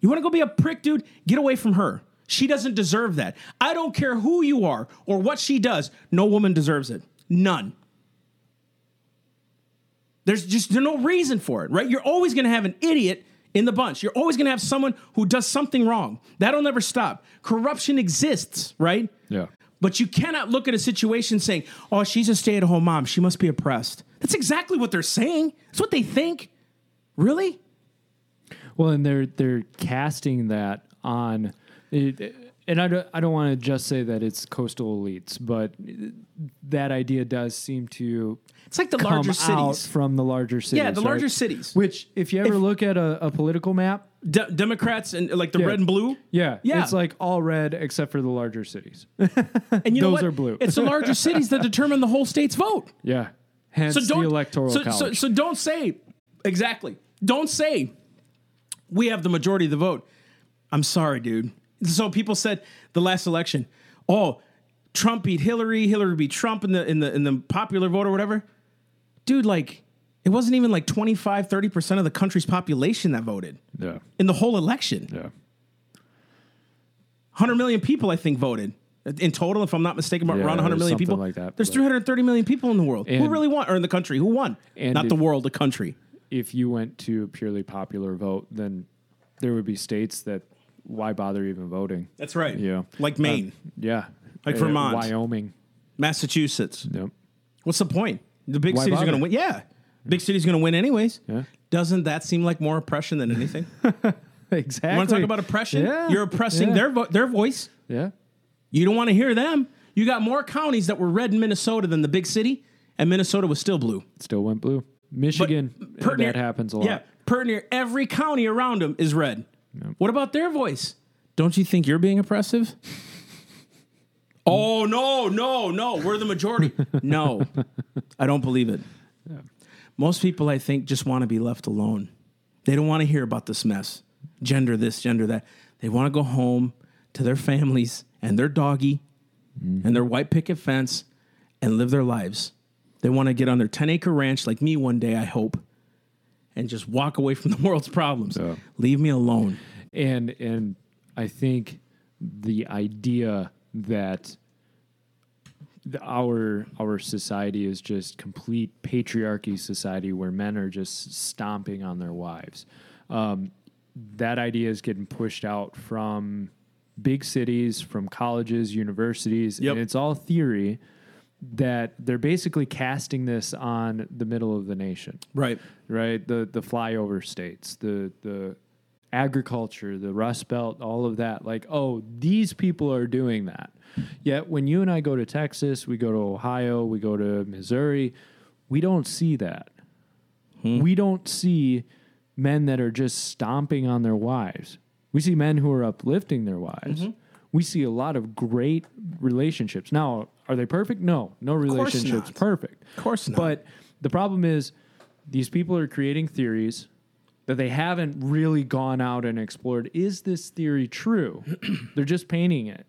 You want to go be a prick, dude? Get away from her. She doesn't deserve that. I don't care who you are or what she does. No woman deserves it. None. There's just there's no reason for it, right? You're always going to have an idiot in the bunch. You're always going to have someone who does something wrong. That'll never stop. Corruption exists, right? Yeah. But you cannot look at a situation saying, "Oh, she's a stay-at-home mom. She must be oppressed." That's exactly what they're saying. That's what they think. Really? Well, and they're they're casting that on, it, and I don't I don't want to just say that it's coastal elites, but that idea does seem to It's like the come larger out cities. from the larger cities. Yeah, the right? larger cities. Which, if you ever look at a, a political map, De- Democrats and like the Yeah. red and blue. yeah, Yeah. it's like all red except for the larger cities. And you know Those what? are blue. it's the larger cities that determine the whole state's vote. yeah, hence So don't the electoral so, college. So, so don't say exactly. Don't say we have the majority of the vote. I'm sorry, dude. So people said the last election, oh, Trump beat Hillary, Hillary beat Trump in the in the in the popular vote or whatever. Dude, like it wasn't even like 25, 30% of the country's population that voted yeah, in the whole election. yeah, 100 million people, I think, voted in total. If I'm not mistaken, around Yeah, 100 million people. like that, There's 330 million people in the world. Who really won, or in the country? Who won? Not if- the world, the country. if you went to a purely popular vote, then there would be states that why bother even voting? That's right. Yeah. Like Maine, Yeah, Like Uh, Vermont. Wyoming. Massachusetts. Yep. What's the point? The big Why cities are going to win. Yeah. Big cities going to win anyways. Yeah. Doesn't that seem like more oppression than anything? Exactly. You want to talk about oppression? Yeah. You're oppressing Yeah. their vo- their voice. Yeah. You don't want to hear them. You got more counties that were red in Minnesota than the big city, and Minnesota was still blue. Still went blue. Michigan, per near- that happens a lot. Yeah, per near every county around them is red. What about their voice? Don't you think you're being oppressive? oh no, no, no! We're the majority. no, I don't believe it. Most people, I think, just want to be left alone. They don't want to hear about this mess, gender this, gender that. They want to go home to their families and their doggy mm-hmm. and their white picket fence and live their lives. They want to get on their 10 acre ranch like me one day, I hope, and just walk away from the world's problems. Yeah. Leave me alone. and and I think the idea that the, our our society is just complete patriarchy society where men are just stomping on their wives. Um, that idea is getting pushed out from big cities, from colleges, universities, Yep. and it's all theory that they're basically casting this on the middle of the nation Right. right? The the flyover states, the the agriculture, the Rust Belt, all of that. Like, oh, these people are doing that. Yet when you and I go to Texas, we go to Ohio, we go to Missouri, we don't see that. Hmm. We don't see men that are just stomping on their wives. We see men who are uplifting their wives. Mm-hmm. We see a lot of great relationships. Now, are they perfect? No, no relationship's not. perfect. Of course not. But the problem is, these people are creating theories that they haven't really gone out and explored. Is this theory true? they're just painting it.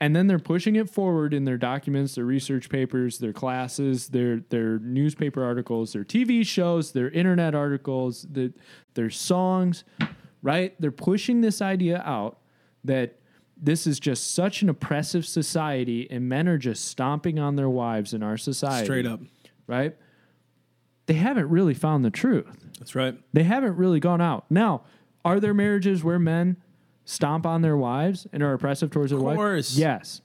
And then they're pushing it forward in their documents, their research papers, their classes, their their newspaper articles, their TV shows, their internet articles, the, their songs, right? They're pushing this idea out that this is just such an oppressive society and men are just stomping on their wives in our society Straight up. right? They haven't really found the truth. That's right. They haven't really gone out. Now, are there marriages where men stomp on their wives and are oppressive towards their wives? Of course. Yes.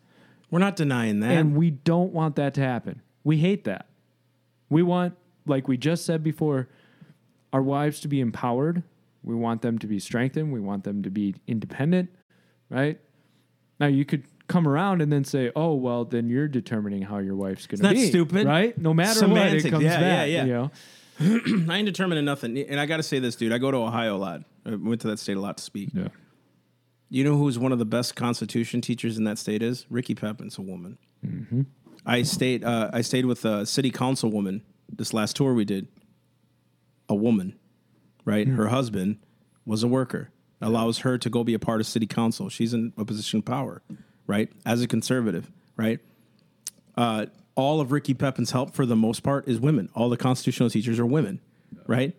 We're not denying that. And we don't want that to happen. We hate that. We want, like we just said before, our wives to be empowered. We want them to be strengthened. We want them to be independent, right? Now, you could come around and then say, oh, well, then you're determining how your wife's going to be. stupid. Right? No matter Semantics. what, it comes Yeah, yeah, back. yeah. You know? I ain't determined nothing. And I got to say this, dude. I go to Ohio a lot. I went to that state a lot to speak. Yeah. You know who's one of the best Constitution teachers in that state is? Ricky Pepin's a woman. Mm-hmm. I stayed. Uh, I stayed with a city council woman this last tour we did. A woman, right? Hmm. Her husband was a worker. Allows her to go be a part of city council. She's in a position of power, right? As a conservative, right? Uh, all of Ricky Pepin's help, for the most part, is women. All the constitutional teachers are women, right?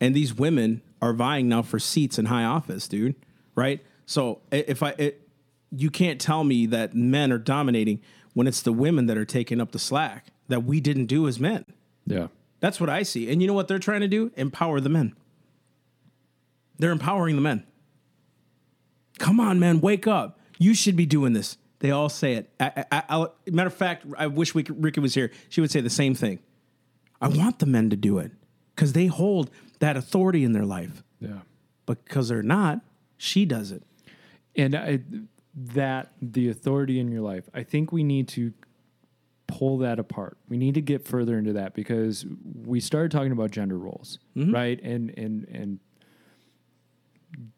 and these women are vying now for seats in high office, dude. Right? So if I, it, you can't tell me that men are dominating when it's the women that are taking up the slack that we didn't do as men. Yeah. That's what I see. And you know what they're trying to do? Empower the men. They're empowering the men. Come on, man, wake up. You should be doing this. They all say it. I, I, I, matter of fact, I wish we, could- Ricky was here. She would say the same thing. I want the men to do it because they hold that authority in their life. Yeah. But because they're not, she does it. And I, that the authority in your life, I think we need to pull that apart. We need to get further into that because we started talking about gender roles, mm-hmm. right? And and and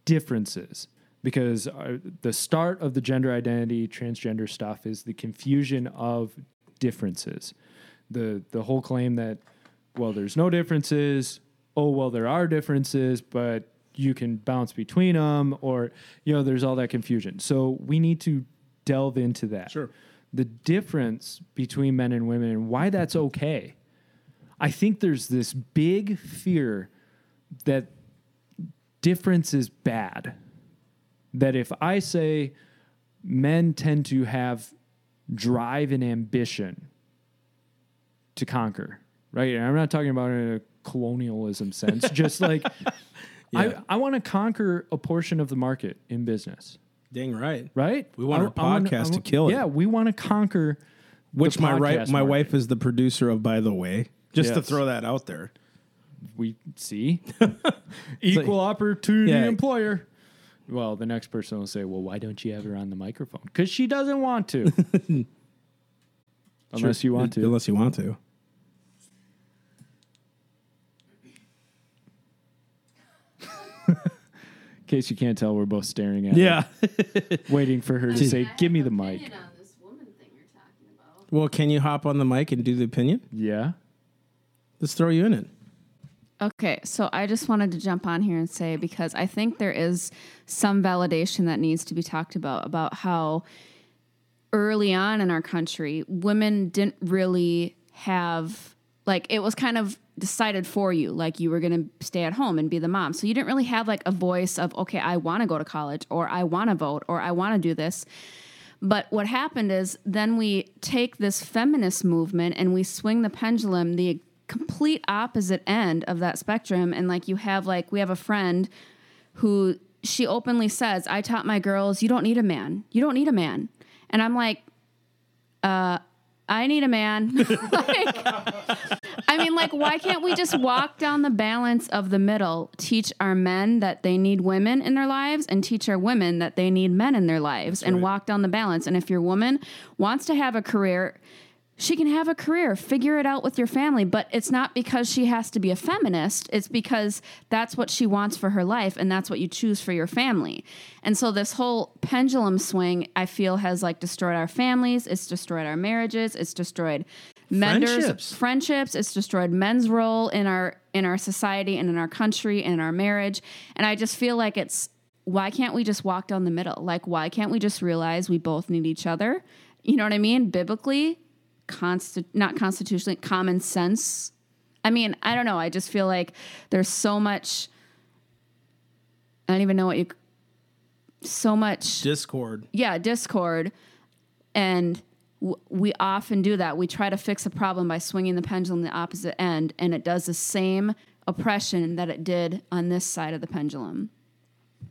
differences because uh, the start of the gender identity transgender stuff is the confusion of differences. The the whole claim that well there's no differences, oh well there are differences, but you can bounce between them or you know there's all that confusion. So we need to delve into that. Sure. The difference between men and women and why that's okay. I think there's this big fear that difference is bad. That if I say men tend to have drive and ambition to conquer, right? And I'm not talking about in a colonialism sense, just like Yeah. I, I want to conquer a portion of the market in business, Dang right. right? We want I- our I wanna- podcast to kill it. Yeah, we want to conquer Which my right, my market. wife is the producer of, by the way. Just to throw that out there. We see equal opportunity Yeah. employer. Well, the next person will say, "Well, why don't you have her on the microphone?" Because she doesn't want to. Unless you want to. Unless you want to. In case you can't tell, we're both staring at Yeah. her, waiting for her to say, "Give me the mic." On this woman thing you're talking about. well, can you hop on the mic and do the opinion? Yeah. Let's throw you in it. Okay, so I just wanted to jump on here and say because I think there is some validation that needs to be talked about about how early on in our country women didn't really have like it was kind of decided for you like you were going to stay at home and be the mom. So you didn't really have like a voice of okay i want to go to college or i want to vote or i want to do this. But what happened is then we take this feminist movement and we swing the pendulum the complete opposite end of that spectrum and like you have like we have a friend who she openly says i taught my girls you don't need a man you don't need a man and i'm like uh I need a man. like, I mean, like, why can't we just walk down the balance of the middle? Teach our men that they need women in their lives, and teach our women that they need men in their lives, and right. walk down the balance. And if your woman wants to have a career, she can have a career, figure it out with your family, but it's not because she has to be a feminist. It's because that's what she wants for her life and that's what you choose for your family. And so this whole pendulum swing, I feel, has like destroyed our families, it's destroyed our marriages, it's destroyed men's Friendships. friendships, it's destroyed men's role in our in our society and in our country and in our marriage. And I just feel like it's why can't we just walk down the middle? Like why can't we just realize we both need each other? You know what I mean? Biblically, consti- not constitutionally, common sense. I mean, I don't know. I just feel like there's so much. I don't even know what you. So much, Discord. yeah, discord, and w- we often do that. We try to fix a problem by swinging the pendulum the opposite end, and it does the same oppression that it did on this side of the pendulum.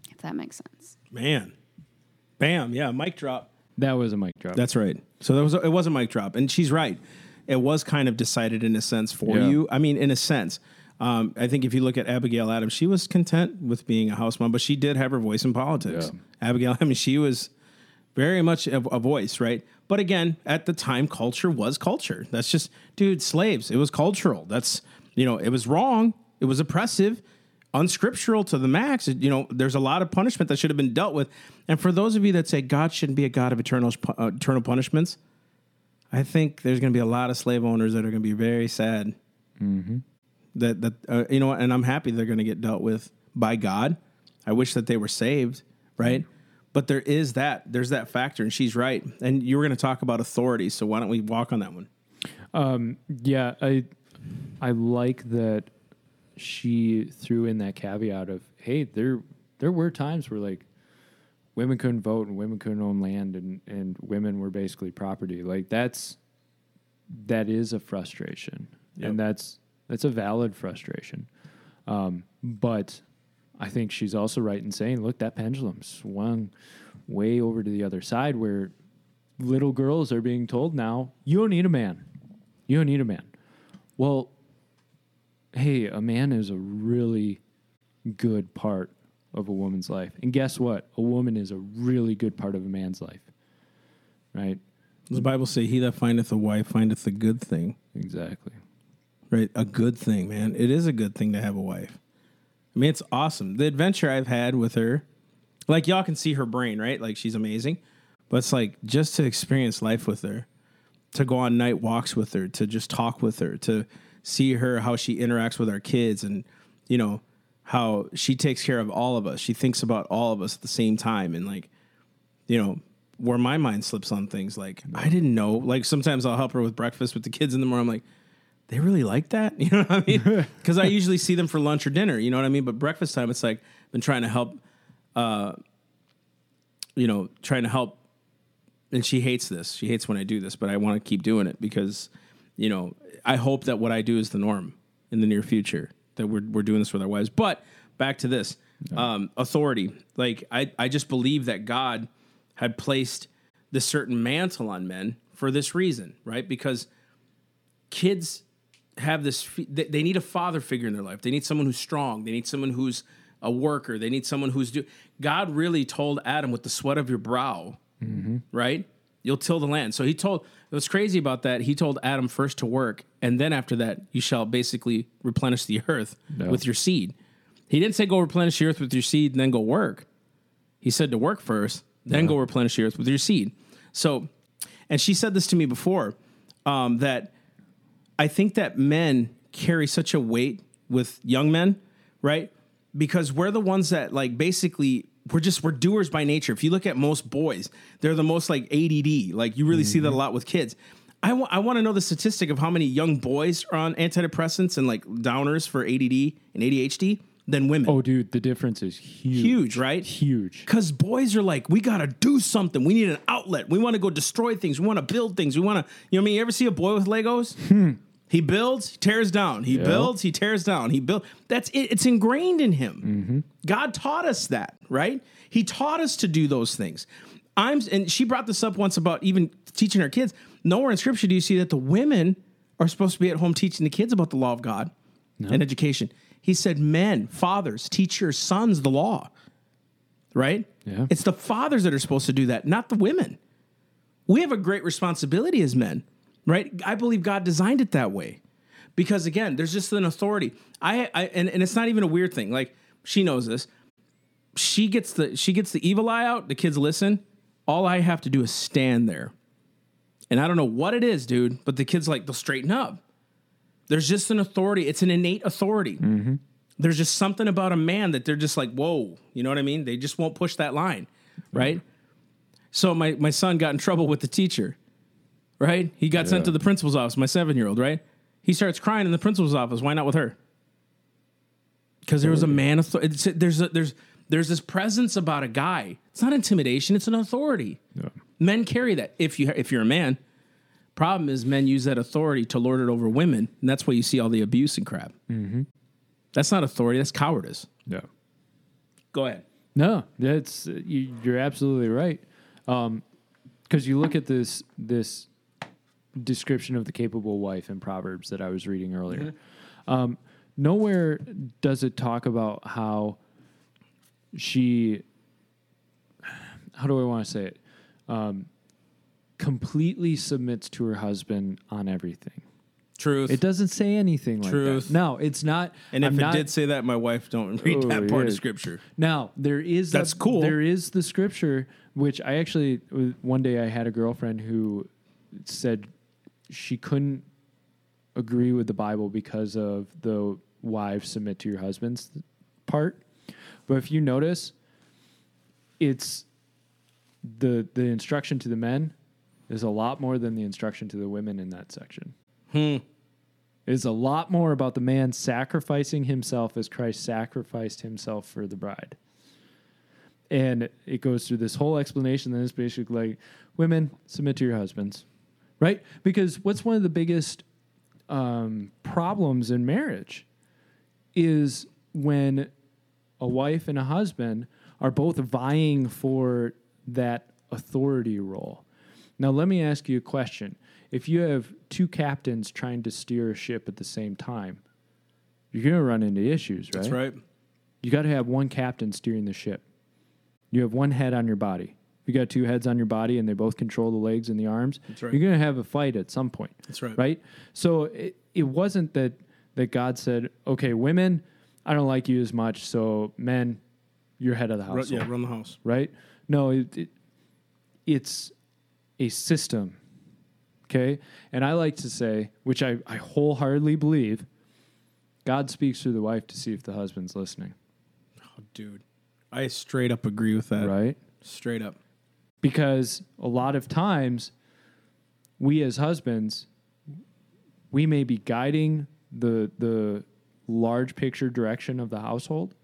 If that makes sense. Man. Bam. Yeah. Mic drop. That was a mic drop. That's right. So that was it was a mic drop, and she's right. It was kind of decided in a sense for Yeah. you. I mean, in a sense, um, I think if you look at Abigail Adams, she was content with being a house mom, but she did have her voice in politics. Abigail, I mean, she was very much a, a voice, right? But again, at the time, culture was culture. That's just, dude, slaves. It was cultural. That's you know, it was wrong. It was oppressive unscriptural to the max. You know, there's a lot of punishment that should have been dealt with. And for those of you that say God shouldn't be a God of eternal uh, eternal punishments, I think there's going to be a lot of slave owners that are going to be very sad. That that uh, you know, and I'm happy they're going to get dealt with by God. I wish that they were saved, right? But there is that there's that factor, and she's right. And you were going to talk about authority, so why don't we walk on that one? Um, Yeah, I I like that she threw in that caveat of hey, there there were times where like women couldn't vote and women couldn't own land and and women were basically property. Like that's that is a frustration, and that's that's a valid frustration. Um, but I think she's also right in saying, look, that pendulum swung way over to the other side where little girls are being told now, you don't need a man. You don't need a man. Well, hey, a man is a really good part of a woman's life. And guess what? A woman is a really good part of a man's life. Right? Does the Bible say, "He that findeth a wife findeth a good thing"? Exactly. Right, a good thing, man. It is a good thing to have a wife. I mean, it's awesome. The adventure I've had with her, like y'all can see her brain, right? Like she's amazing. But it's like just to experience life with her, to go on night walks with her, to just talk with her, to see her how she interacts with our kids and you know, how she takes care of all of us. She thinks about all of us at the same time and like you know, where my mind slips on things like I didn't know. Like sometimes I'll help her with breakfast with the kids in the morning. I'm like, they really like that? You know what I mean? Because I usually see them for lunch or dinner. You know what I mean? But breakfast time, it's like I've been trying to help, uh, you know, trying to help. And she hates this. She hates when I do this, but I want to keep doing it because, you know, I hope that what I do is the norm in the near future. That we're we're doing this with our wives. But back to this um, authority. Like I I just believe that God had placed this certain mantle on men for this reason, right? Because kids have this they they need a father figure in their life they need someone who's strong they need someone who's a worker they need someone who's do god really told adam with the sweat of your brow right you'll till the land. So he told what's crazy about that he told adam first to work and then after that you shall basically replenish the earth with your seed. He didn't say go replenish the earth with your seed and then go work. He said to work first, then go replenish the earth with your seed. So, and she said this to me before um, that I think that men carry such a weight with young men, right? Because we're the ones that like basically we're just we're doers by nature. If you look at most boys, they're the most like ADD. Like you really see that a mm-hmm. lot with kids. I want to know the statistic of how many young boys are on antidepressants and like downers for ADD and ADHD than women. Oh, dude, the difference is huge. Huge, right? Huge. Because boys are like, we got to do something. We need an outlet. We want to go destroy things. We want to build things. We want to, you know what I mean? You ever see a boy with Legos? Hmm. He builds, he tears down. He Yeah. builds, he tears down. He build. That's it. It's ingrained in him. Mm-hmm. God taught us that, right? He taught us to do those things. I'm, and she brought this up once about even teaching her kids. Nowhere in Scripture do you see that the women are supposed to be at home teaching the kids about the law of God and education. He said, "Men, fathers, teach your sons the law." Right? Yeah. It's the fathers that are supposed to do that, not the women. We have a great responsibility as men, right? I believe God designed it that way. Because again, there's just an authority. I, I and, and it's not even a weird thing. Like she knows this. She gets the she gets the evil eye out, the kids listen. All I have to do is stand there. And I don't know what it is, dude, but the kids like they'll straighten up. There's just an authority. It's an innate authority. Mm-hmm. There's just something about a man that they're just like, whoa, you know what I mean? They just won't push that line, right? So my my son got in trouble with the teacher, right? He got sent to the principal's office. My seven year old, right? He starts crying in the principal's office. Why not with her? Because there was a man. author- it's- There's a, there's there's this presence about a guy. It's not intimidation. It's an authority. Men carry that. If you if you're a man, problem is men use that authority to lord it over women, and that's why you see all the abuse and crap. Mm-hmm. That's not authority. That's cowardice. Yeah. Go ahead. No, that's you, you're absolutely right. Um, because you look at this this description of the capable wife in Proverbs that I was reading earlier. Um, nowhere does it talk about how she. How do I want to say it? Um, completely submits to her husband on everything. Truth. It doesn't say anything like Truth. that. No, it's not. and if I'm it not, did say that, my wife don't read Oh, that part yeah. of scripture. Now there is That's a- cool. There is the scripture, which I actually one day I had a girlfriend who said she couldn't agree with the Bible because of the wives submit to your husbands part. But if you notice, it's the the instruction to the men is a lot more than the instruction to the women in that section. Hmm. It's a lot more about the man sacrificing himself as Christ sacrificed himself for the bride. And it goes through this whole explanation that is basically like women submit to your husbands, right? Because what's one of the biggest um, problems in marriage is when a wife and a husband are both vying for that authority role. Now, let me ask you a question. If you have two captains trying to steer a ship at the same time, you're going to run into issues, right? That's right. You got to have one captain steering the ship. You have one head on your body. You got two heads on your body and they both control the legs and the arms, right. you're going to have a fight at some point. That's right. Right? So it, it wasn't that that God said, "Okay, women, I don't like you as much, so men, you're head of the household." yeah, run the house. right? No, it, it, it's a system. Okay. And I like to say, which I, I wholeheartedly believe, God speaks through the wife to see if the husband's listening, Oh, dude, I straight up agree with that. right? Straight up. Because a lot of times, we as husbands, we may be guiding the the large picture direction of the household,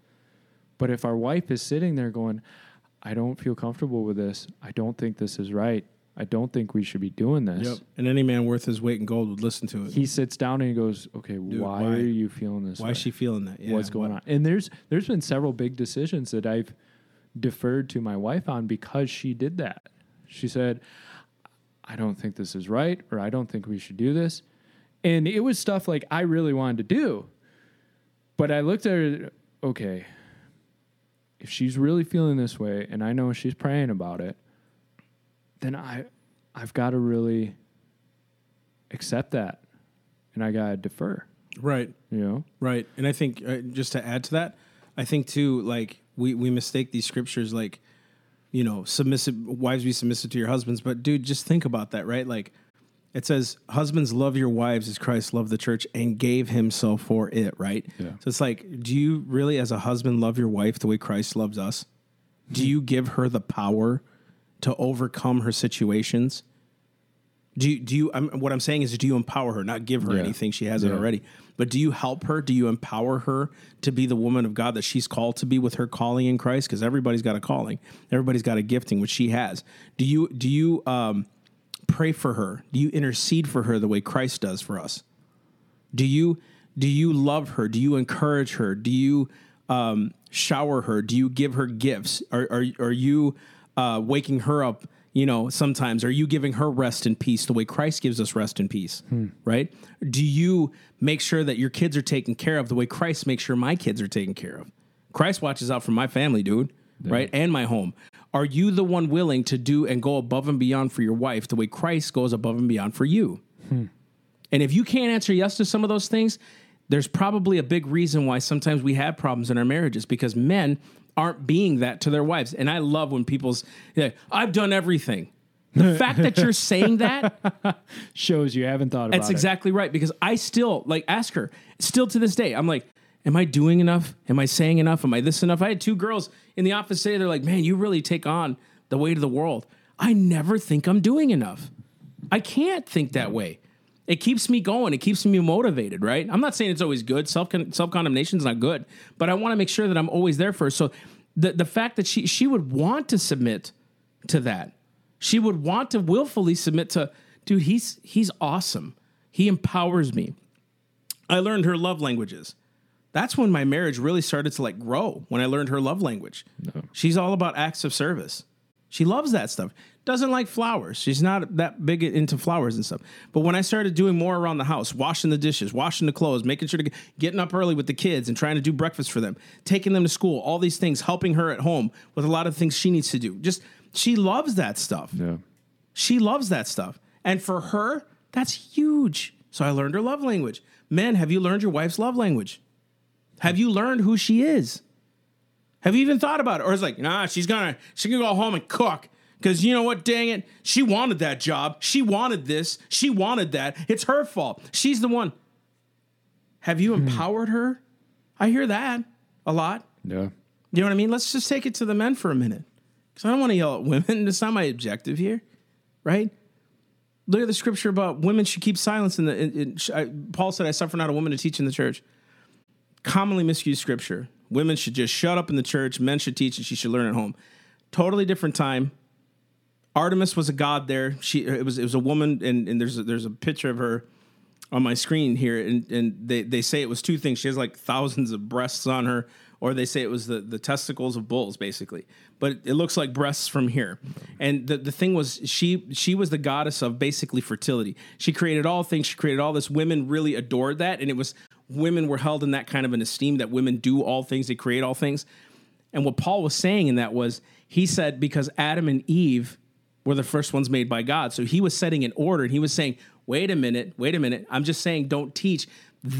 but if our wife is sitting there going, "I don't feel comfortable with this. I don't think this is right. I don't think we should be doing this." Yep. And any man worth his weight in gold would listen to it. He sits down and he goes, "Okay, why, why? are you feeling this? Why way? is she feeling that? Yeah, What's going what- on?" And there's there's been several big decisions that I've deferred to my wife on because she did that. She said, "I don't think this is right," or "I don't think we should do this," and it was stuff like I really wanted to do, but I looked at her. Okay, if she's really feeling this way, and I know she's praying about it, then I I've got to really accept that, and I gotta defer. Right. You know. Right. And I think uh, just to add to that, I think too, like we, we mistake these scriptures like, you know, submissive wives be submissive to your husbands. But dude, just think about that, right? Like it says, husbands love your wives as Christ loved the church and gave himself for it, right? Yeah. So it's like, do you really as a husband love your wife the way Christ loves us? Do you give her the power to overcome her situations? Do you, do you? I'm, what I'm saying is, do you empower her, not give her Yeah. anything she hasn't Yeah. already? But do you help her? Do you empower her to be the woman of God that she's called to be with her calling in Christ? Because everybody's got a calling, everybody's got a gifting, which she has. Do you do you um, pray for her? Do you intercede for her the way Christ does for us? Do you do you love her? Do you encourage her? Do you um, shower her? Do you give her gifts? Are are, are you uh, waking her up? You know, sometimes are you giving her rest and peace the way Christ gives us rest and peace? Hmm. Right? Do you make sure that your kids are taken care of the way Christ makes sure my kids are taken care of? Christ watches out for my family, dude, right? And my home. Are you the one willing to do and go above and beyond for your wife the way Christ goes above and beyond for you? Hmm. And if you can't answer yes to some of those things, there's probably a big reason why sometimes we have problems in our marriages because men aren't being that to their wives. And I love when people's, yeah, I've done everything. The fact that you're saying that, Shows you haven't thought about it. that's it. exactly right. Because I still like ask her, still to this day, I'm like, Am I doing enough? Am I saying enough? Am I this enough? I had two girls in the office say, They're like, Man, you really take on the weight of the world. I never think I'm doing enough. I can't think that way. It keeps me going. It keeps me motivated, right? I'm not saying it's always good. Self self condemnation is not good, but I want to make sure that I'm always there for her. So the the fact that she she would want to submit to that, she would want to willfully submit to, dude. He's he's awesome. He empowers me. I learned her love languages. That's when my marriage really started to like grow. When I learned her love language, she's all about acts of service. She loves that stuff. Doesn't like flowers. She's not that big into flowers and stuff. But when I started doing more around the house, washing the dishes, washing the clothes, making sure to get, getting up early with the kids and trying to do breakfast for them, taking them to school, all these things, helping her at home with a lot of things she needs to do. Just she loves that stuff. Yeah. She loves that stuff. And for her, that's huge. So I learned her love language. Men, have you learned your wife's love language? Have you learned who she is? Have you even thought about it? Or it's like, nah, she's gonna she can go home and cook. Cause you know what, dang it, she wanted that job. She wanted this. She wanted that. It's her fault. She's the one. Have you hmm. empowered her? I hear that a lot. Yeah. You know what I mean? Let's just take it to the men for a minute. Because I don't want to yell at women. That's not my objective here, right? Look at the scripture about women should keep silence. In the in, in, I, Paul said, "I suffer not a woman to teach in the church." Commonly misused scripture. Women should just shut up in the church. Men should teach, and she should learn at home. Totally different time. Artemis was a god there. She it was it was a woman, and, and there's a, there's a picture of her on my screen here, and, and they, they say it was two things. She has like thousands of breasts on her, or they say it was the, the testicles of bulls, basically. But it looks like breasts from here. And the, the thing was, she she was the goddess of basically fertility. She created all things. She created all this. Women really adored that, and it was women were held in that kind of an esteem that women do all things, they create all things. And what Paul was saying in that was, he said because Adam and Eve were the first ones made by God. So he was setting an order and he was saying, wait a minute, wait a minute. I'm just saying don't teach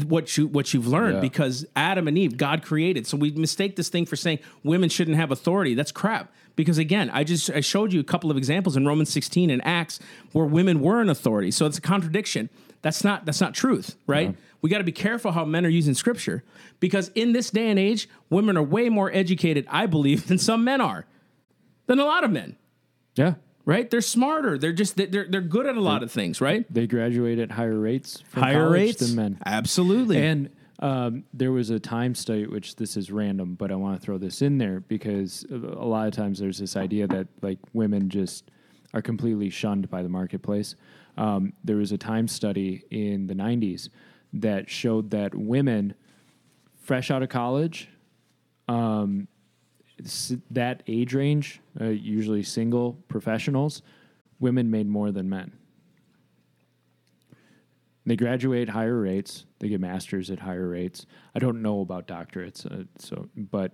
what you what you've learned Yeah. because Adam and Eve God created. So we mistake this thing for saying women shouldn't have authority. That's crap. Because again, I just I showed you a couple of examples in Romans 16 and Acts where women were in authority. So it's a contradiction. That's not that's not truth, right? We got to be careful how men are using scripture because in this day and age, women are way more educated, I believe, than some men are. Than a lot of men Yeah. right? They're smarter. They're just they're they're good at a lot of things, right? They graduate at higher rates from Higher rates than men. absolutely. And um, there was a time study, which this is random, but I want to throw this in there because a a lot of times there's this idea that like women just are completely shunned by the marketplace. Um, there was a time study in the 90s that showed that women fresh out of college, um, s- that age range, uh, usually single professionals, women made more than men. They graduate higher rates. They get masters at higher rates. I don't know about doctorates, uh, so but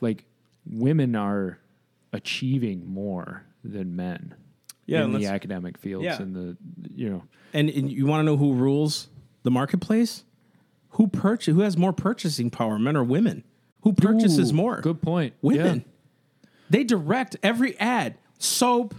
like women are achieving more than men Yeah, in the academic fields Yeah. and the you know and, and you want to know who rules the marketplace? Who purchase? Who has more purchasing power, men or women? Who purchases Ooh, more? Good point. Women. Yeah. They direct every ad, soap,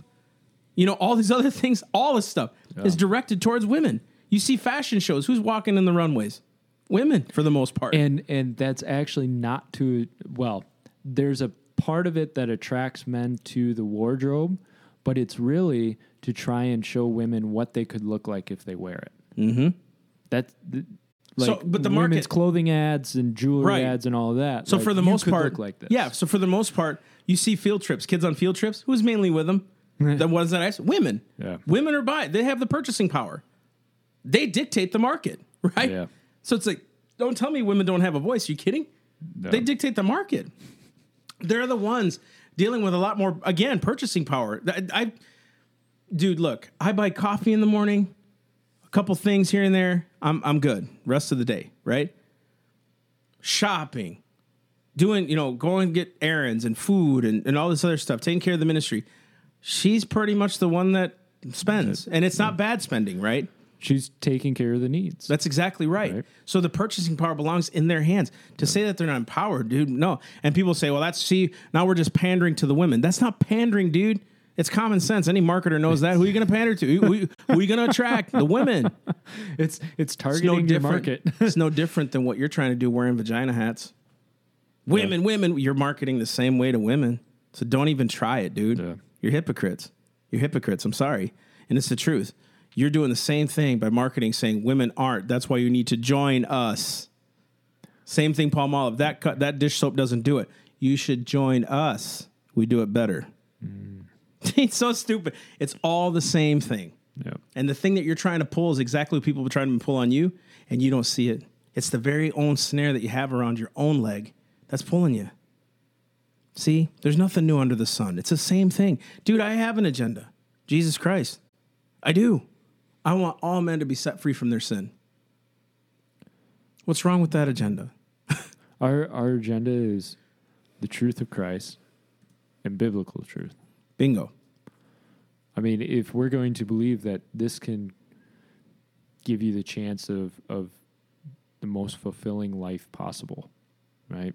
you know, all these other things. All this stuff is directed towards women. You see fashion shows. Who's walking in the runways? Women, for the most part. and and that's actually not to well there's a part of it that attracts men to the wardrobe but it's really to try and show women what they could look like if they wear it. Mm-hmm. That's the, like So, but the women's market- clothing ads and jewelry Right. ads and all of that. So Like, for the you most could part, look like this. yeah. So for the most part, you see field trips, kids on field trips. Who's mainly with them? the ones that I women. Yeah. Women are by. They have the purchasing power. They dictate the market, right? Yeah. So it's like, don't tell me women don't have a voice. you kidding? They dictate the market. They're the ones dealing with a lot more again purchasing power. I, I dude, look, I buy coffee in the morning, couple things here and there. I'm I'm good. Rest of the day, right? Shopping, doing, you know, going to get errands and food and, and all this other stuff, taking care of the ministry. She's pretty much the one that spends. And it's not bad spending, right? she's taking care of the needs. That's exactly right. Right. So the purchasing power belongs in their hands. To say that they're not empowered, dude, no. And people say, well, that's see, now we're just pandering to the women. That's not pandering, dude. It's common sense. Any marketer knows that. Who are you going to pander to? Who, who, who are you going to attract? The women. it's it's It's targeting no your market. it's no different than what you're trying to do wearing vagina hats. Women, women, you're marketing the same way to women. So don't even try it, dude. Yeah. You're hypocrites. You're hypocrites. I'm sorry. And it's the truth. You're doing the same thing by marketing saying women aren't. That's why you need to join us. Same thing, Palmolive. That cut, that dish soap doesn't do it. You should join us. We do it better. Mm. it's so stupid. It's all the same thing. And the thing that you're trying to pull is exactly what people are trying to pull on you, and you don't see it. It's the very own snare that you have around your own leg that's pulling you. See, there's nothing new under the sun. It's the same thing. Dude, I have an agenda. Jesus Christ. I do. I want all men to be set free from their sin. What's wrong with that agenda? Our our agenda is the truth of Christ and biblical truth. Bingo. I mean, if we're going to believe that this can give you the chance of of the most fulfilling life possible, right?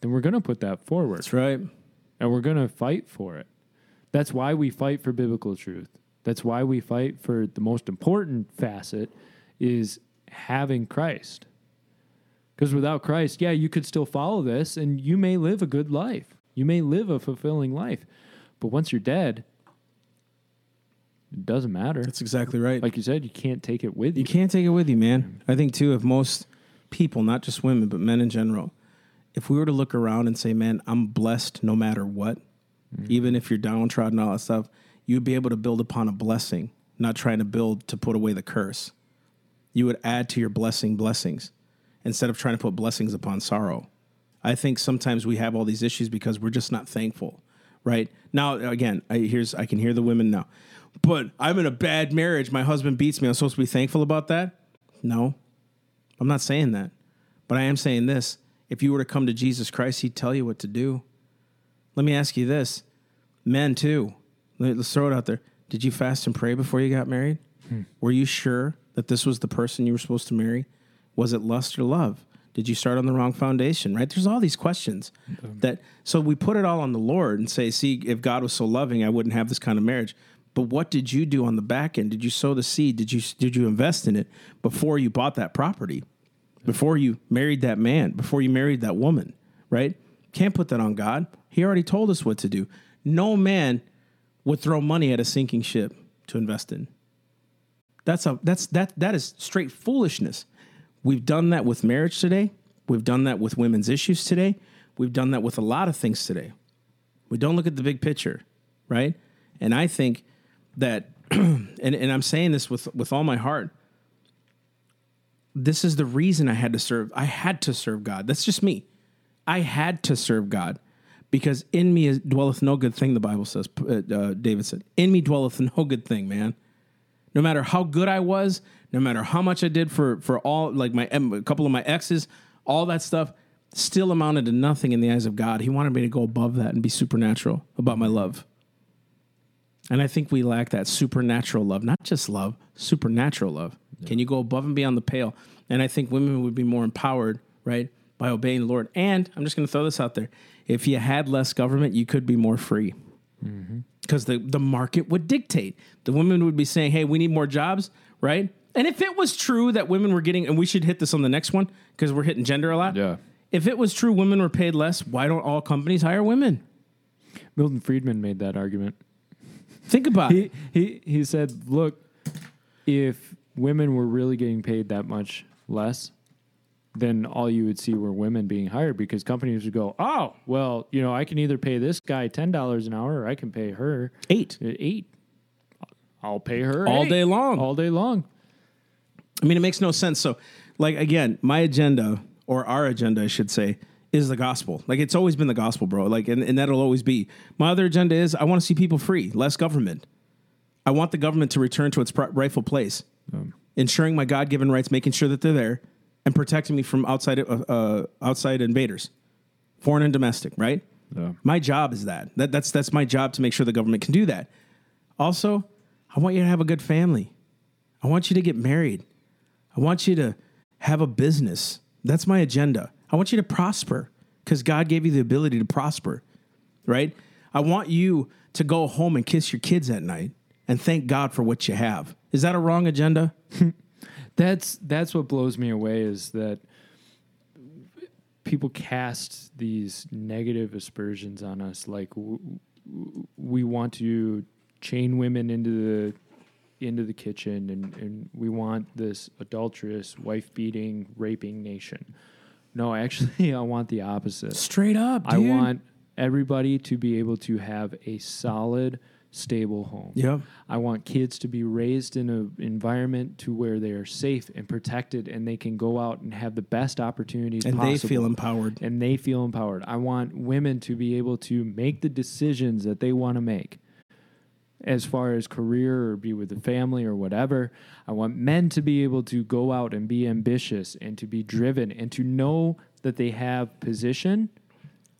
Then we're going to put that forward That's right. and we're going to fight for it. That's why we fight for biblical truth. That's why we fight for the most important facet is having Christ. Because without Christ, yeah, you could still follow this and you may live a good life. You may live a fulfilling life. But once you're dead, it doesn't matter. That's exactly right. Like you said, you can't take it with you. You can't take it with you, man. Mm-hmm. I think too, if most people, not just women, but men in general, if we were to look around and say, "Man, I'm blessed no matter what," mm-hmm. even if you're downtrodden, all that stuff, you'd be able to build upon a blessing, not trying to build to put away the curse. You would add to your blessing blessings instead of trying to put blessings upon sorrow. I think sometimes we have all these issues because we're just not thankful, right? Now, again, I here's I can hear the women now, but I'm in a bad marriage. My husband beats me. I'm supposed to be thankful about that? No, I'm not saying that, but I am saying this: if you were to come to Jesus Christ, He'd tell you what to do. Let me ask you this, men too. Let- Let's throw it out there. Did you fast and pray before you got married? Hmm. Were you sure that this was the person you were supposed to marry? Was it lust or love? Did you start on the wrong foundation? Right? There's all these questions that so we put it all on the Lord and say, see, if God was so loving, I wouldn't have this kind of marriage. But what did you do on the back end? Did you sow the seed? Did you did you invest in it before you bought that property? Before you married that man? Before you married that woman? Right? Can't put that on God. He already told us what to do. No man would throw money at a sinking ship to invest in. That's a that's that that is straight foolishness. We've done that with marriage today. We've done that with women's issues today. We've done that with a lot of things today. We don't look at the big picture, right? And I think that and, and I'm saying this with with all my heart. This is the reason I had to serve. I had to serve God. That's just me. I had to serve God because in me dwelleth no good thing. The Bible says. Uh, uh, David said, "In me dwelleth no good thing." Man, no matter how good I was, no matter how much I did for for all like my a couple of my exes, all that stuff still amounted to nothing in the eyes of God. He wanted me to go above that and be supernatural about my love. And I think we lack that supernatural love, not just love, supernatural love. Can you go above and beyond the pale? And I think women would be more empowered, right, by obeying the Lord. And I'm just going to throw this out there: if you had less government, you could be more free mm-hmm. because the, the market would dictate. The women would be saying, hey, we need more jobs, right? And if it was true that women were getting, and we should hit this on the next one because we're hitting gender a lot. Yeah. If it was true women were paid less, why don't all companies hire women? Milton Friedman made that argument. Think about he, it. he he said, "Look, if women were really getting paid that much less, then all you would see were women being hired because companies would go, "Oh, well, you know, I can either pay this guy ten dollars an hour, or I can pay her Eight. eight. I'll pay her All eight. day long. all day long." I mean, it makes no sense. So, like, again, my agenda, or our agenda, I should say, is the gospel. Like, it's always been the gospel, bro. Like, and, and that'll always be. My other agenda is I want to see people free, less government. I want the government to return to its rightful place, ensuring my God given rights, making sure that they're there, and protecting me from outside, uh, uh, outside invaders, foreign and domestic, right? Yeah. My job is that. that. That's that's my job to make sure the government can do that. Also, I want you to have a good family. I want you to get married. I want you to have a business. That's my agenda. I want you to prosper because God gave you the ability to prosper, right? I want you to go home and kiss your kids at night and thank God for what you have. Is that a wrong agenda? That's that's what blows me away is that people cast these negative aspersions on us like w- w- we want to chain women into the into the kitchen and, and we want this adulterous wife beating raping nation no actually i want the opposite Straight up. i want everybody to be able to have a solid stable home Yep. I want kids to be raised in an environment to where they are safe and protected and they can go out and have the best opportunities And possible. they feel empowered. and they feel empowered. I want women to be able to make the decisions that they want to make as far as career or be with the family or whatever. I want men to be able to go out and be ambitious and to be driven and to know that they have position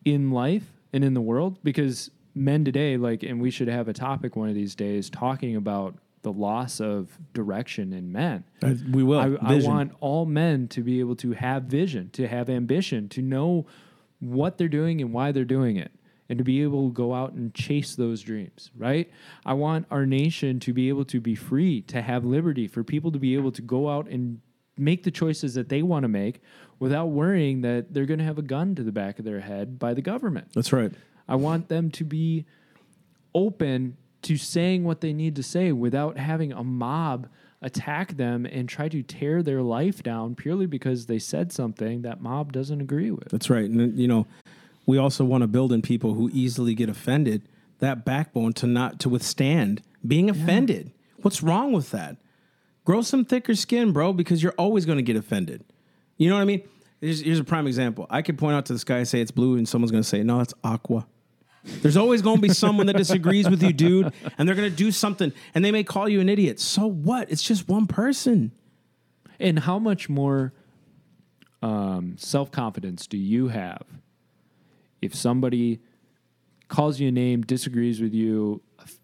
in life and in the world because men today like and we should have a topic one of these days talking about the loss of direction in men. Uh, we will. I, I want all men to be able to have vision, to have ambition, to know what they're doing and why they're doing it, and to be able to go out and chase those dreams, right? I want our nation to be able to be free, to have liberty, for people to be able to go out and make the choices that they want to make without worrying that they're going to have a gun to the back of their head by the government. That's right. I want them to be open to saying what they need to say without having a mob attack them and try to tear their life down purely because they said something that mob doesn't agree with. That's right. And you know, we also want to build in people who easily get offended that backbone to not to withstand being offended. What's wrong with that? Grow some thicker skin, bro, because you're always going to get offended. You know what I mean? Here's, here's a prime example. I could point out to the sky and say it's blue, and someone's going to say, no, it's aqua. There's always going to be someone that disagrees with you, dude, and they're going to do something, and they may call you an idiot. So what? It's just one person. And how much more um, self confidence do you have if somebody calls you a name, disagrees with you,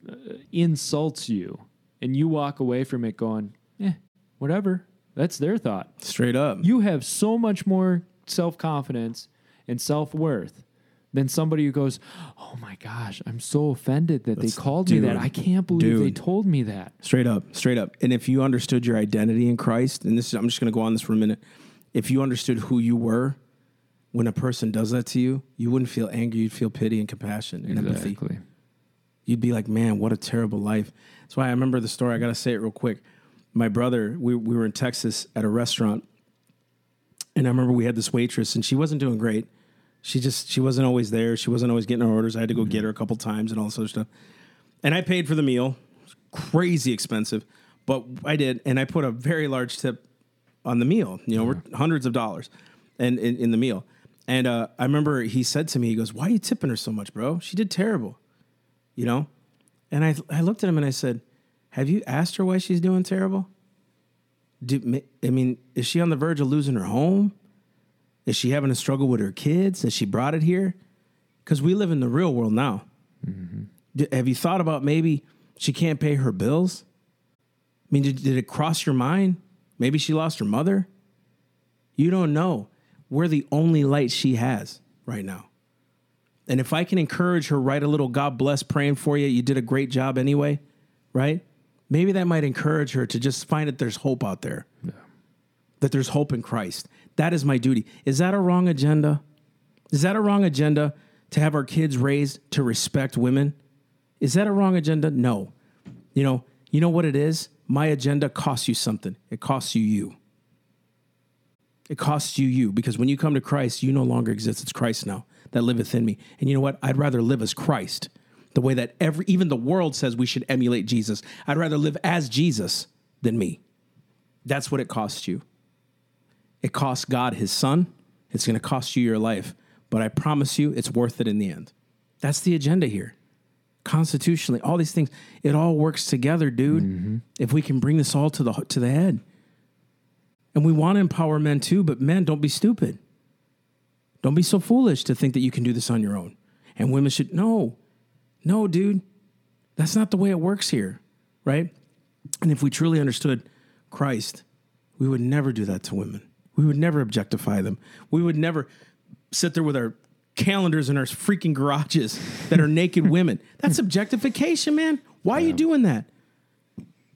uh, insults you, and you walk away from it going, eh, whatever. That's their thought. Straight up. You have so much more self confidence and self worth than somebody who goes, Oh my gosh, I'm so offended that That's- they called me that. I can't believe they told me that. Straight up, straight up. And if you understood your identity in Christ, and this is, I'm just going to go on this for a minute. If you understood who you were when a person does that to you, you wouldn't feel anger. You'd feel pity and compassion and empathy. You'd be like, man, what a terrible life. That's why I remember the story. I got to say it real quick. My brother, we, we were in Texas at a restaurant, and I remember we had this waitress, and she wasn't doing great. She just, she wasn't always there. She wasn't always getting our orders. I had to go get mm-hmm. her a couple times and all this other stuff. And I paid for the meal, crazy expensive, but I did, and I put a very large tip on the meal. You know, we're hundreds of dollars, and in, in the meal. And uh, I remember he said to me, he goes, "Why are you tipping her so much, bro? She did terrible." You know, and I I looked at him and I said, "Have you asked her why she's doing terrible? Do, I mean, is she on the verge of losing her home? Is she having a struggle with her kids? Has she brought it here? Because we live in the real world now. D- have you thought about maybe she can't pay her bills? I mean, did, did it cross your mind? Maybe she lost her mother? You don't know. We're the only light she has right now. And if I can encourage her, write a little God bless praying for you, you did a great job anyway, right? Maybe that might encourage her to just find that there's hope out there, that there's hope in Christ. That is my duty. Is that a wrong agenda? Is that a wrong agenda to have our kids raised to respect women Is that a wrong agenda? No. You know, you know what it is? My agenda costs you something. It costs you you. It costs you you because when you come to Christ, you no longer exist. It's Christ now that liveth in me. And you know what? I'd rather live as Christ, the way that every even the world says we should emulate Jesus. I'd rather live as Jesus than me. That's what it costs you. It costs God his son. It's going to cost you your life, but I promise you it's worth it in the end. That's the agenda here. Constitutionally, all these things, it all works together, dude. Mm-hmm. If we can bring this all to the to the head. And we want to empower men too, but men, don't be stupid. Don't be so foolish to think that you can do this on your own. And women should no. No, dude. That's not the way it works here, right? And if we truly understood Christ, we would never do that to women. We would never objectify them. We would never sit there with our calendars in our freaking garages that are naked women. That's objectification, man. Why are you doing that?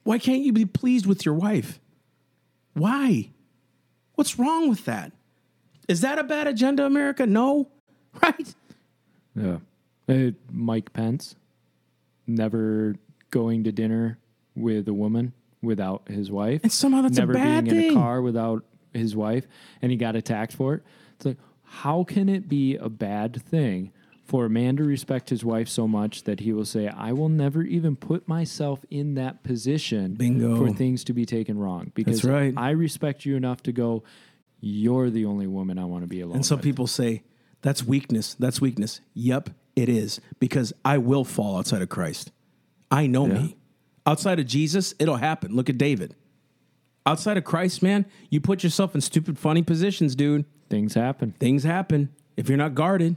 Why can't you be pleased with your wife? Why? What's wrong with that? Is that a bad agenda, America? No. Right? Yeah. Uh, Mike Pence never going to dinner with a woman without his wife. And somehow that's a never bad being in a car without his wife, and he got attacked for it. It's like, how can it be a bad thing for a man to respect his wife so much that he will say, "I will never even put myself in that position Bingo. for things to be taken wrong"? Because right. I respect you enough to go. You're the only woman I want to be alone. With. And some with." people say, that's weakness. That's weakness. Yep, it is. Because I will fall outside of Christ. I know me. Outside of Jesus, it'll happen. Look at David. Outside of Christ, man, you put yourself in stupid, funny positions, dude. things happen. Things happen if you're not guarded.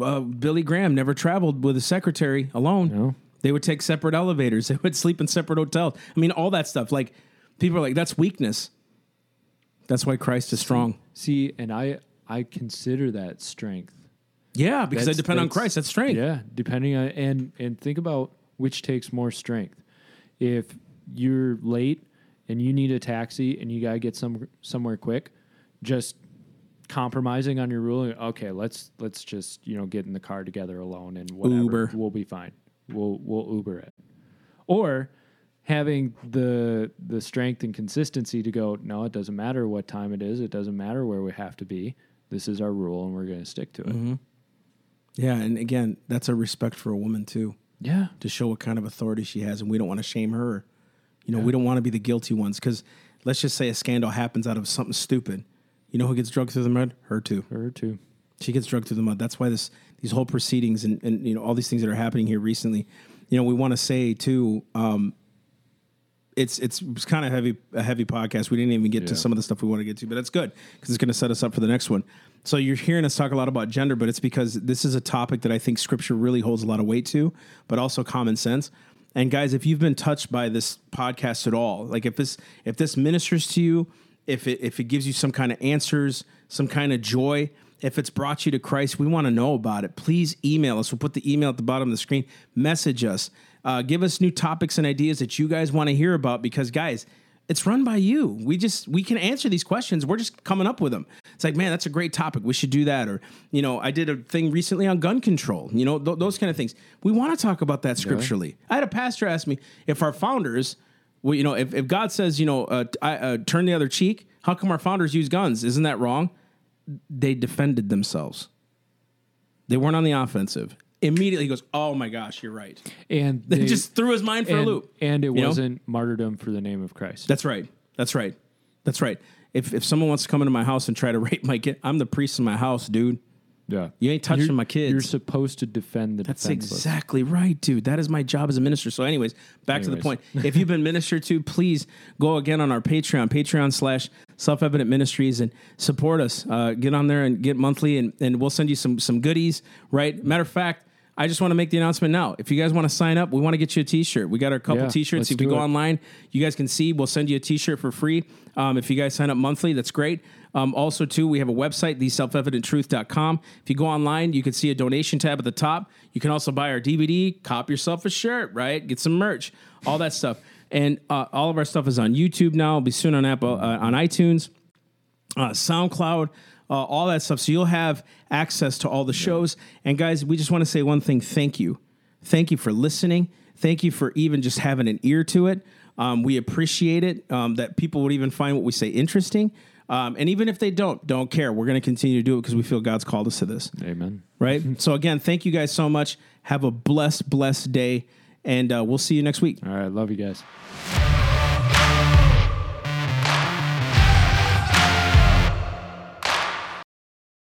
Uh, Billy Graham never traveled with a secretary alone. No. They would take separate elevators. They would sleep in separate hotels. I mean, all that stuff. Like, people are like, that's weakness. That's why Christ is strong. See, and I I consider that strength. Yeah, because I depend on Christ. That's strength. Yeah, depending on and and think about which takes more strength. If you're late and you need a taxi and you gotta get some somewhere quick, just compromising on your ruling. Okay, let's let's just you know get in the car together alone and whatever. Uber. We'll be fine. We'll we'll Uber it. Or having the the strength and consistency to go. No, it doesn't matter what time it is. It doesn't matter where we have to be. This is our rule, and we're going to stick to it. Mm-hmm. Yeah, and again, that's a respect for a woman too, Yeah, to show what kind of authority she has, and we don't want to shame her. You know, we don't want to be the guilty ones because let's just say a scandal happens out of something stupid. You know who gets drugged through the mud? Her too. her too. She gets drugged through the mud. That's why this these whole proceedings and, and you know all these things that are happening here recently. You know, we want to say too. Um, it's it's it's kind of heavy a heavy podcast. We didn't even get to some of the stuff we want to get to, but that's good because it's going to set us up for the next one. So you're hearing us talk a lot about gender, but it's because this is a topic that I think Scripture really holds a lot of weight to, but also common sense. And guys, if you've been touched by this podcast at all, like if this if this ministers to you, if it if it gives you some kind of answers, some kind of joy, if it's brought you to Christ, we want to know about it. Please email us. We'll put the email at the bottom of the screen. Message us. Uh, give us new topics and ideas that you guys want to hear about because, guys, it's run by you. We just we can answer these questions. We're just coming up with them. It's like, man, that's a great topic. We should do that. Or, you know, I did a thing recently on gun control. You know, th- those kind of things. We want to talk about that scripturally. I had a pastor ask me if our founders, well, you know, if, if God says, you know, uh, I, uh, turn the other cheek, how come our founders use guns? Isn't that wrong? They defended themselves. They weren't on the offensive. Immediately he goes, "Oh my gosh, you're right." And They just threw his mind for a loop. and it wasn't martyrdom for the name of Christ. That's right. That's right. That's right. If if someone wants to come into my house and try to rape my kid, I'm the priest in my house, dude. Yeah, You ain't touching You're- my kids. You're supposed to defend the That's defenseless. exactly right, dude. That is my job as a minister. So, anyways, back to the point. If you've been ministered to, please go again on our Patreon, Patreon slash Self Evident Ministries, and support us. Uh, get on there and get monthly, and, and we'll send you some some goodies. Right. Matter of fact. I just want to make the announcement now. If you guys want to sign up, we want to get you a T-shirt. We got our couple Yeah, T-shirts. If you go it. online, you guys can see. We'll send you a T-shirt for free. Um, if you guys sign up monthly, that's great. Um, also, too, we have a website, theselfevidenttruth.com. If you go online, you can see a donation tab at the top. You can also buy our DVD, cop yourself a shirt, right? Get some merch, all that stuff. And uh, all of our stuff is on YouTube now. It'll be soon on Apple, uh, on iTunes uh, SoundCloud, uh, all that stuff. So you'll have access to all the shows. And guys, we just want to say one thing: thank you, Thank you for listening. Thank you for even just having an ear to it. Um, we appreciate it um, that people would even find what we say interesting. Um, and even if they don't, don't care. We're going to continue to do it because we feel God's called us to this. Amen. Right. so, again, thank you guys so much. Have a blessed, blessed day. And uh, we'll see you next week. All right. Love you guys.